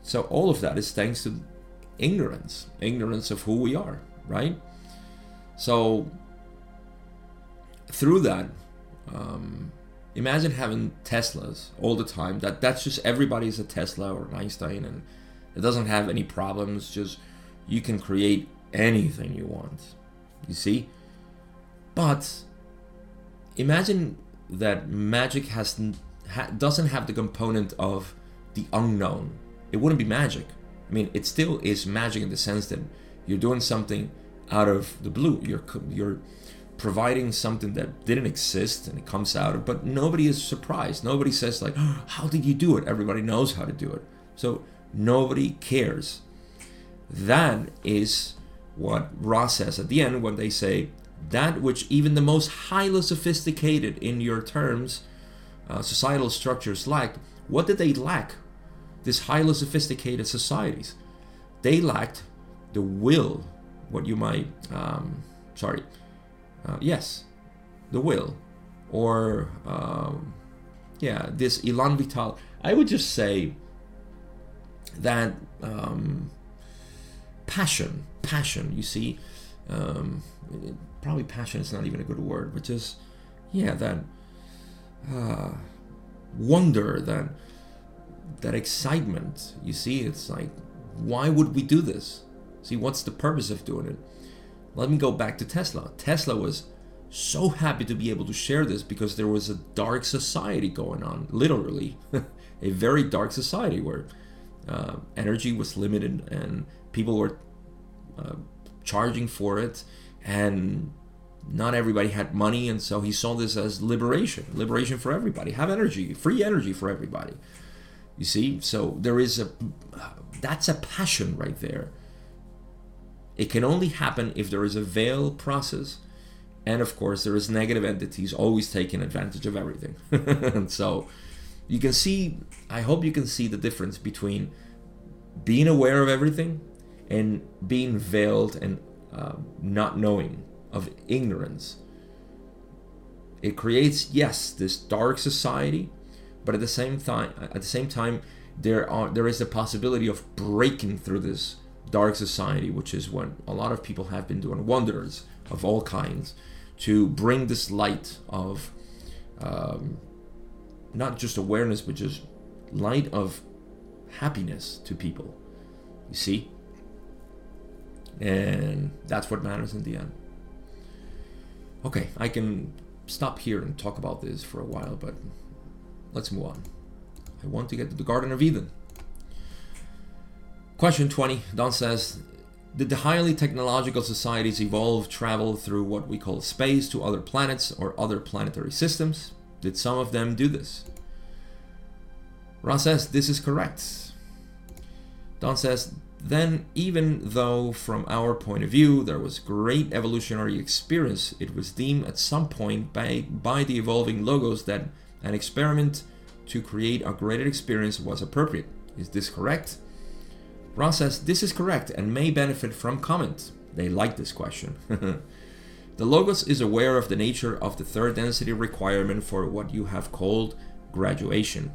So all of that is thanks to ignorance, ignorance of who we are, right? So through that, um, imagine having Teslas all the time. That that's just everybody's a Tesla or an Einstein, and it doesn't have any problems. Just you can create anything you want. You see? But imagine that magic has ha, doesn't have the component of the unknown. It wouldn't be magic. I mean, it still is magic in the sense that you're doing something out of the blue. You're you're providing something that didn't exist and it comes out but nobody is surprised. Nobody says like, oh, <gasps> "How did you do it?" Everybody knows how to do it. So nobody cares. That is what Ra says at the end when they say that which even the most highly sophisticated in your terms uh, societal structures lacked. What did they lack? These highly sophisticated societies. They lacked the will, what you might, um, sorry, uh, yes, the will, or um, yeah, this Elan Vital. I would just say that um, passion, passion. You see, um, probably passion is not even a good word, but just yeah, that uh, wonder, that that excitement. You see, it's like, why would we do this? See, what's the purpose of doing it? Let me go back to Tesla. Tesla was so happy to be able to share this because there was a dark society going on, literally, <laughs> a very dark society where uh, energy was limited and people were uh, charging for it, and not everybody had money, and so he saw this as liberation, liberation for everybody. Have energy, free energy for everybody. You see, so there is a that's a passion right there. It can only happen if there is a veil process, and of course there is negative entities always taking advantage of everything. and <laughs> so you can see. I hope you can see the difference between being aware of everything and being veiled and uh, not knowing of ignorance. It creates, yes, this dark society, but at the same time, at the same time, there are there is the possibility of breaking through this dark society, which is what a lot of people have been doing, wonders of all kinds, to bring this light of um, not just awareness, but just light of happiness to people. You see? And that's what matters in the end. Okay, I can stop here and talk about this for a while, but let's move on. I want to get to the Garden of Eden. Question 20 Don says Did the highly technological societies evolve travel through what we call space to other planets or other planetary systems? Did some of them do this? Ra says this is correct. Don says then, even though from our point of view there was great evolutionary experience, it was deemed at some point by, by the evolving logos that an experiment to create a greater experience was appropriate. Is this correct? Ra says this is correct and may benefit from comment. They like this question. <laughs> the Logos is aware of the nature of the third density requirement for what you have called graduation.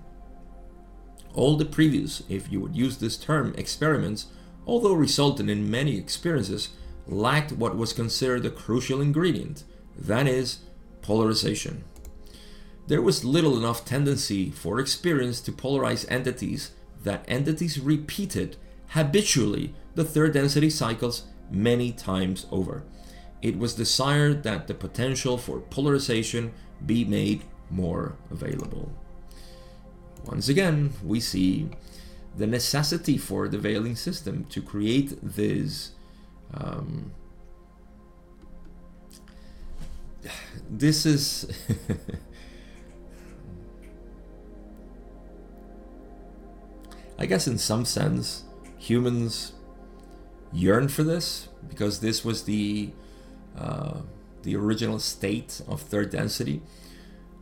All the previous, if you would use this term, experiments, although resulting in many experiences, lacked what was considered a crucial ingredient that is, polarization. There was little enough tendency for experience to polarize entities that entities repeated habitually the third density cycles many times over. It was desired that the potential for polarization be made more available. Once again, we see the necessity for the veiling system to create this um, this is <laughs> I guess in some sense humans yearn for this because this was the uh, the original state of third density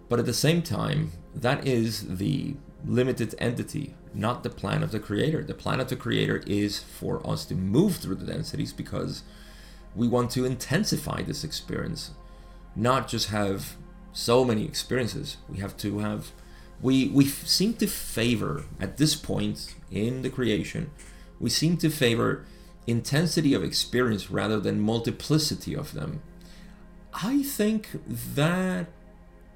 but at the same time that is the limited entity, not the plan of the creator. The plan of the creator is for us to move through the densities because we want to intensify this experience, not just have so many experiences. We have to have we we seem to favor at this point in the creation, we seem to favor intensity of experience rather than multiplicity of them. I think that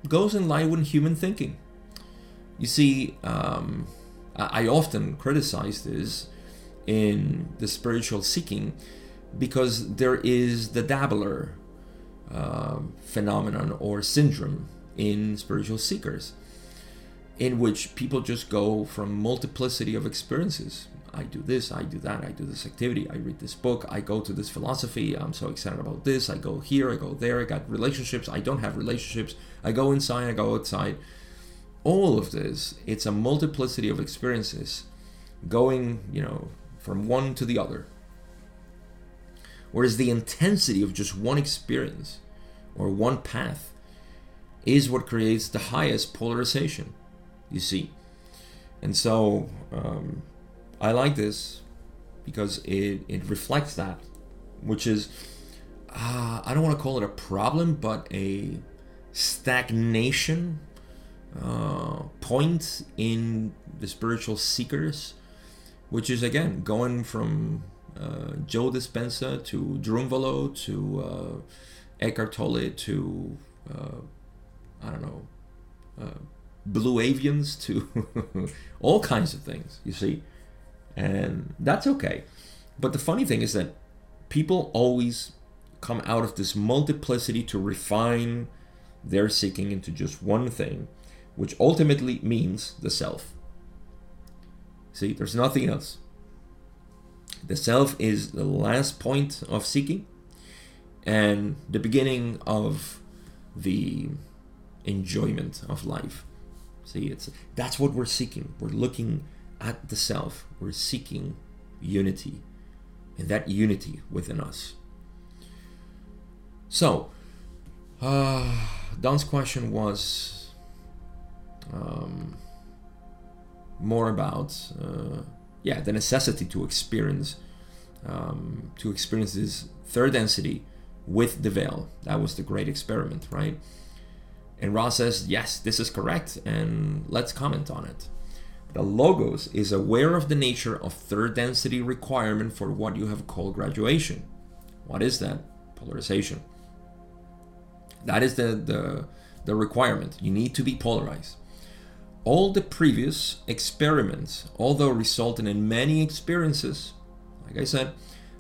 goes in line with human thinking. You see, um, I often criticize this in the spiritual seeking because there is the dabbler uh, phenomenon or syndrome in spiritual seekers, in which people just go from multiplicity of experiences. I do this, I do that, I do this activity, I read this book, I go to this philosophy, I'm so excited about this, I go here, I go there, I got relationships, I don't have relationships, I go inside, I go outside all of this, it's a multiplicity of experiences going, you know, from one to the other. Whereas the intensity of just one experience or one path is what creates the highest polarization, you see. And so um, I like this because it, it reflects that, which is, uh, I don't want to call it a problem, but a stagnation uh, point in the spiritual seekers, which is again going from uh, Joe Dispenza to Drunvalo to uh, Eckhart Tolle to uh, I don't know uh, blue avians to <laughs> all kinds of things. You see, and that's okay. But the funny thing is that people always come out of this multiplicity to refine their seeking into just one thing which ultimately means the self. See, there's nothing else. The self is the last point of seeking and the beginning of the enjoyment of life. See, it's that's what we're seeking. We're looking at the self. We're seeking unity, and that unity within us. So, uh, Don's question was um, more about, uh, yeah, the necessity to experience, um, to experience this third density with the veil. That was the great experiment, right? And Ra says, yes, this is correct, and let's comment on it. The logos is aware of the nature of third density requirement for what you have called graduation. What is that? Polarization. That is the, the, the requirement. You need to be polarized. All the previous experiments, although resulting in many experiences, like I said,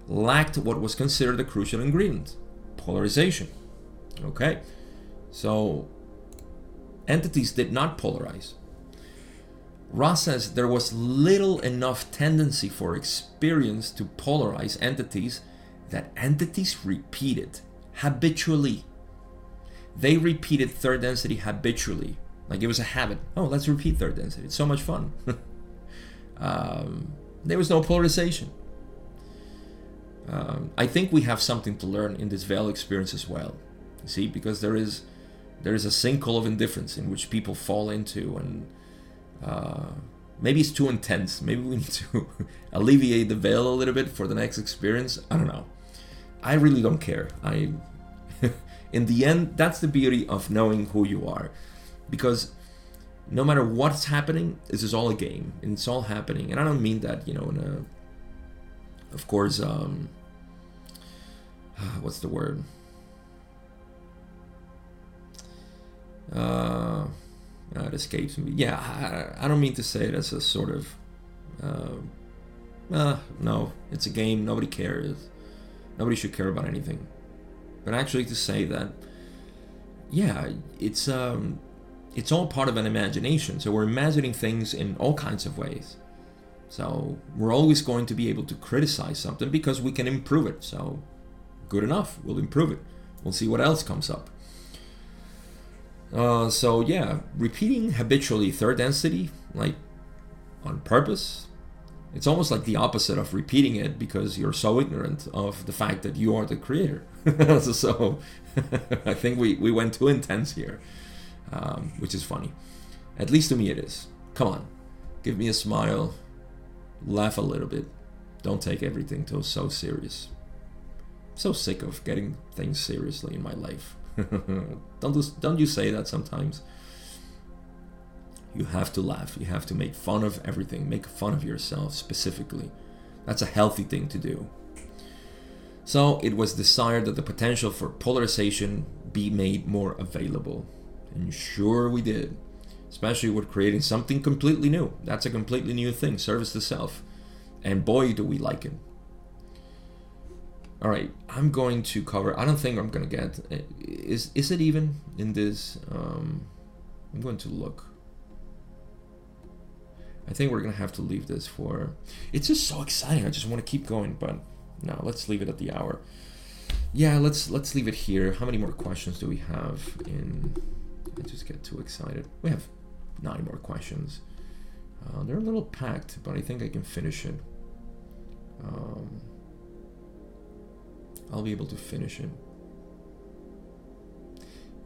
lacked what was considered a crucial ingredient polarization. Okay? So entities did not polarize. Ra says there was little enough tendency for experience to polarize entities that entities repeated habitually. They repeated third density habitually. Like it was a habit. Oh, let's repeat third density. It's so much fun. <laughs> um, there was no polarization. Um, I think we have something to learn in this veil experience as well. You see, because there is there is a sinkhole of indifference in which people fall into, and maybe it's too intense. Maybe we need to <laughs> alleviate the veil a little bit for the next experience. I don't know. I really don't care. I, <laughs> in the end, that's the beauty of knowing who you are, because no matter what's happening, this is all a game, and it's all happening. And I don't mean that, you know, in a, of course, um, <sighs> what's the word? Uh, it escapes me. Yeah, I, I, don't mean to say it as a sort of. Uh, uh, no, it's a game. Nobody cares. Nobody should care about anything. But actually, to say that, yeah, it's um, it's all part of an imagination. So we're imagining things in all kinds of ways. So we're always going to be able to criticize something because we can improve it. So good enough, we'll improve it. We'll see what else comes up. Uh, so yeah, repeating habitually third density, like on purpose, it's almost like the opposite of repeating it because you're so ignorant of the fact that you are the creator. <laughs> so <laughs> I think we, we went too intense here, um, which is funny. At least to me it is. Come on, give me a smile, laugh a little bit. Don't take everything too so serious. I'm so sick of getting things seriously in my life. <laughs> don't don't you say that sometimes? You have to laugh. You have to make fun of everything. Make fun of yourself specifically. That's a healthy thing to do. So it was desired that the potential for polarization be made more available. And sure we did. Especially with creating something completely new. That's a completely new thing, service to self. And boy, do we like it. All right, I'm going to cover. I don't think I'm gonna get. Is is it even in this? Um, I'm going to look. I think we're gonna have to leave this for. It's just so exciting. I just want to keep going, but no, let's leave it at the hour. Yeah, let's let's leave it here. How many more questions do we have? In I just get too excited. We have nine more questions. Uh, they're a little packed, but I think I can finish it. Um, I'll be able to finish it.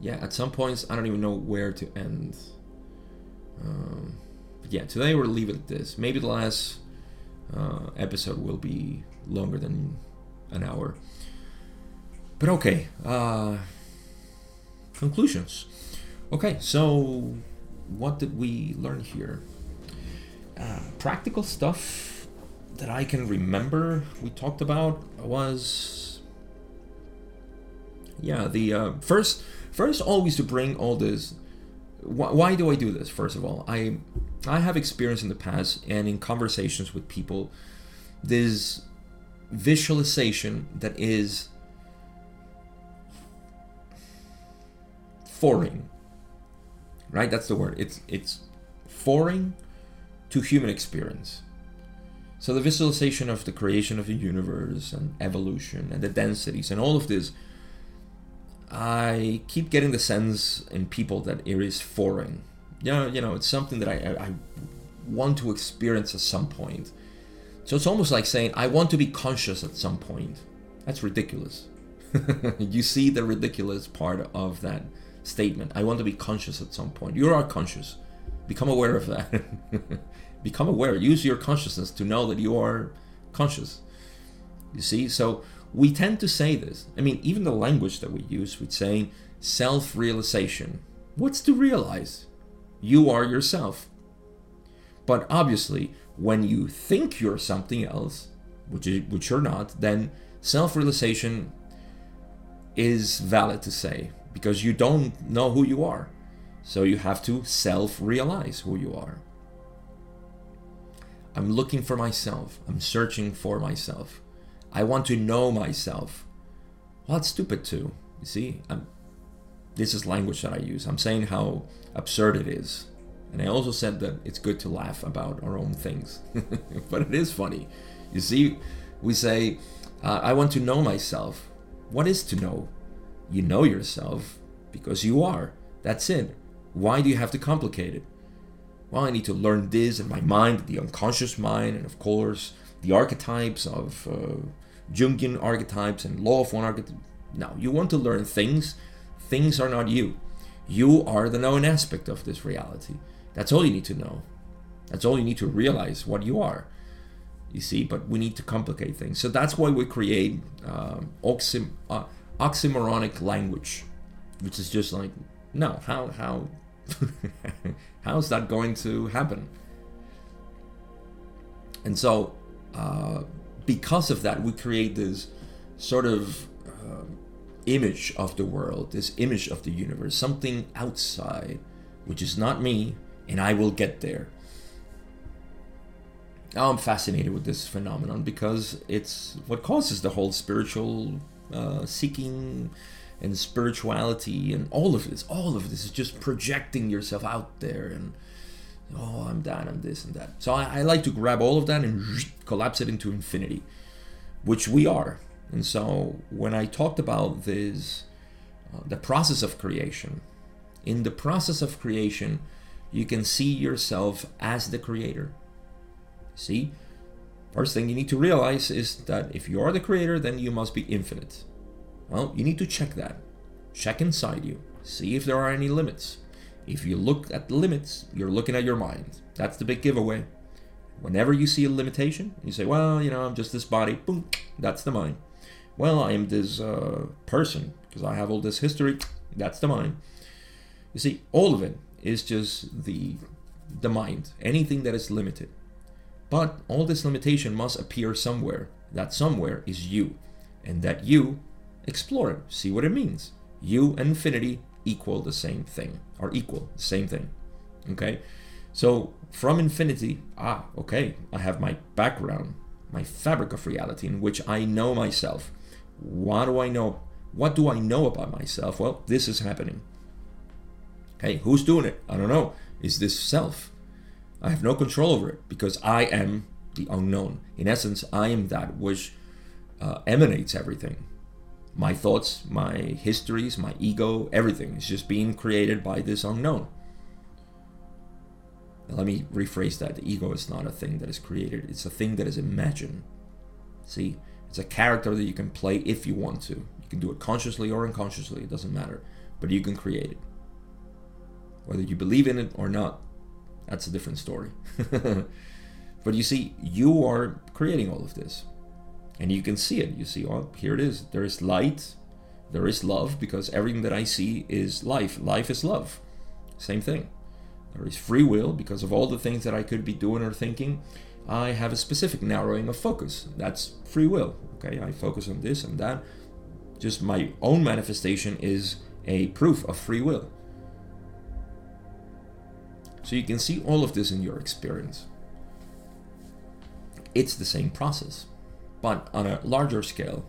Yeah, at some points I don't even know where to end. Um, yeah, today we'll leave it at this. Maybe the last uh, episode will be longer than an hour. But okay, uh, conclusions. Okay, so what did we learn here? Uh, practical stuff that I can remember we talked about was yeah the uh, first first always to bring all this why, why do i do this first of all? I i have experience in the past and in conversations with people this visualization that is foreign right? That's the word. It's it's foreign to human experience. So the visualization of the creation of the universe and evolution and the densities and all of this, I keep getting the sense in people that it is foreign. You know, you know, it's something that I, I want to experience at some point. So it's almost like saying, I want to be conscious at some point. That's ridiculous. <laughs> you see the ridiculous part of that statement. I want to be conscious at some point. You are conscious. Become aware of that. <laughs> Become aware. Use your consciousness to know that you are conscious. You see? So we tend to say this. I mean, even the language that we use, we'd say self realization. What's to realize? You are yourself. But obviously, when you think you're something else, which, is, which you're not, then self realization is valid to say because you don't know who you are. So you have to self realize who you are. I'm looking for myself. I'm searching for myself. I want to know myself. Well, that's stupid too. You see, I'm, this is language that I use. I'm saying how absurd it is. And I also said that it's good to laugh about our own things. <laughs> but it is funny. You see, we say, uh, I want to know myself. What is to know? You know yourself because you are. That's it. Why do you have to complicate it? Well, I need to learn this in my mind, the unconscious mind, and of course, the archetypes of uh, Jungian archetypes and law of one archetype. No, you want to learn things. Things are not you. You are the known aspect of this reality. That's all you need to know. That's all you need to realize what you are. You see, but we need to complicate things. So that's why we create oxym- uh, oxymoronic language, which is just like, no, how how <laughs> how's that going to happen? And so, uh, because of that, we create this sort of uh, image of the world, this image of the universe, something outside, which is not me, and I will get there. Now I'm fascinated with this phenomenon because it's what causes the whole spiritual uh, seeking and spirituality and all of this. All of this is just projecting yourself out there and oh, I'm that, I'm this and that. So I, I like to grab all of that and collapse it into infinity, which we are. And so when I talked about this, uh, the process of creation, in the process of creation, you can see yourself as the creator. See? First thing you need to realize is that if you are the creator, then you must be infinite. Well, you need to check that. Check inside you. See if there are any limits. If you look at the limits, you're looking at your mind. That's the big giveaway. Whenever you see a limitation, you say, well, you know, I'm just this body. Boom, that's the mind. Well, I am this uh, person because I have all this history. That's the mind. You see, all of it is just the the mind. Anything that is limited. But all this limitation must appear somewhere. That somewhere is you. And that you, explore it, see what it means. You and infinity equal the same thing, or equal the same thing. Okay? So from infinity, ah, okay, I have my background, my fabric of reality in which I know myself. What do I know? What do I know about myself? Well, this is happening. Okay, who's doing it? I don't know. Is this self? I have no control over it because I am the unknown. In essence, I am that which uh, emanates everything. My thoughts, my histories, my ego, everything is just being created by this unknown. Now, let me rephrase that. The ego is not a thing that is created, it's a thing that is imagined. See, it's a character that you can play if you want to. You can do it consciously or unconsciously, it doesn't matter. But you can create it. Whether you believe in it or not, that's a different story. <laughs> but you see, you are creating all of this. And you can see it. You see, oh, here it is. There is light, there is love, because everything that I see is life. Life is love. Same thing. There is free will, because of all the things that I could be doing or thinking. I have a specific narrowing of focus. That's free will. Okay, I focus on this and that. Just my own manifestation is a proof of free will. So you can see all of this in your experience. It's the same process, but on a larger scale,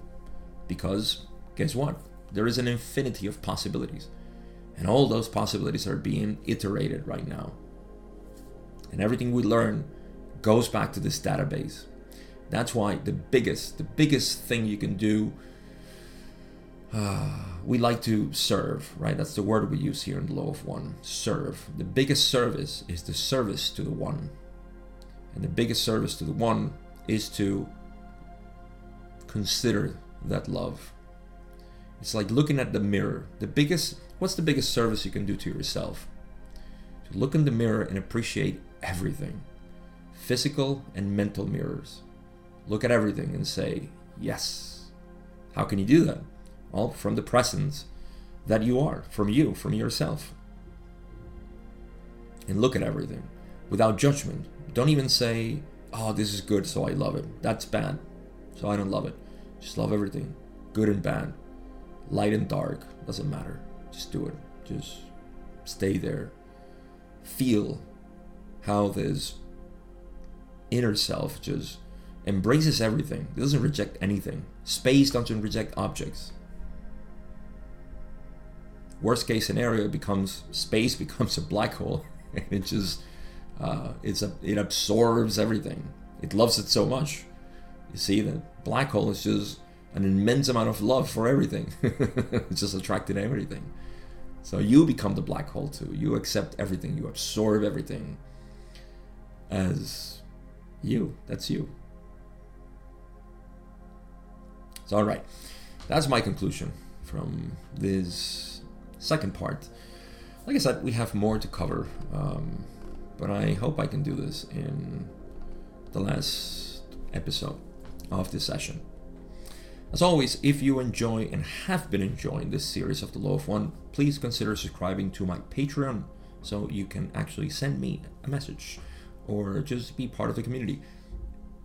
because guess what? There is an infinity of possibilities, and all those possibilities are being iterated right now. And everything we learn goes back to this database. That's why the biggest, the biggest thing you can do. Uh, <sighs> we like to serve, right? That's the word we use here in the Law of One. Serve. The biggest service is the service to the One, and the biggest service to the One is to consider that love. It's like looking at the mirror. The biggest, what's the biggest service you can do to yourself? To look in the mirror and appreciate everything physical and mental mirrors. Look at everything and say, yes. How can you do that? Well, from the presence that you are, from you, from yourself. And look at everything without judgment. Don't even say, oh, this is good, so I love it. That's bad, so I don't love it. Just love everything, good and bad, light and dark, doesn't matter. Just do it. Just stay there. Feel how this inner self just embraces everything. It doesn't reject anything. Space doesn't reject objects. Worst case scenario becomes space <laughs> becomes a black hole, <laughs> and it just uh, it's a, it absorbs everything. It loves it so much. You see, the black hole is just an immense amount of love for everything. <laughs> it's just attracted everything. So you become the black hole too. You accept everything. You absorb everything as you. That's you. So, all right. That's my conclusion from this second part. Like I said, we have more to cover, um, but I hope I can do this in the last episode of this session. As always, if you enjoy and have been enjoying this series of The Law of One, please consider subscribing to my Patreon so you can actually send me a message or just be part of the community.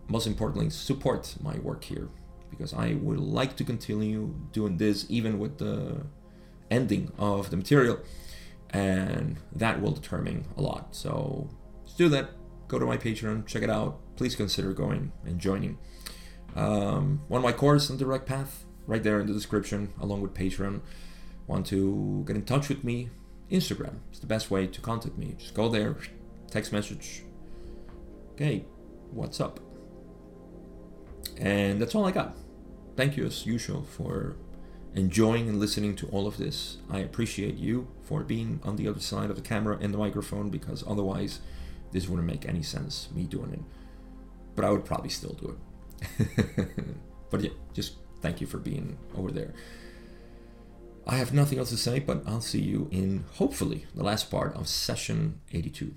Most importantly, support my work here because I would like to continue doing this even with the ending of the material, and that will determine a lot. So let's do that. Go to my Patreon, check it out. Please consider going and joining. Um, one of my courses on Direct Path, right there in the description, along with Patreon. Want to get in touch with me? Instagram is the best way to contact me. Just go there, text message. Okay, what's up? And that's all I got. Thank you, as usual, for enjoying and listening to all of this. I appreciate you for being on the other side of the camera and the microphone because otherwise, this wouldn't make any sense, me doing it. But I would probably still do it. <laughs> but yeah, just thank you for being over there. I have nothing else to say, but I'll see you in hopefully the last part of session 82.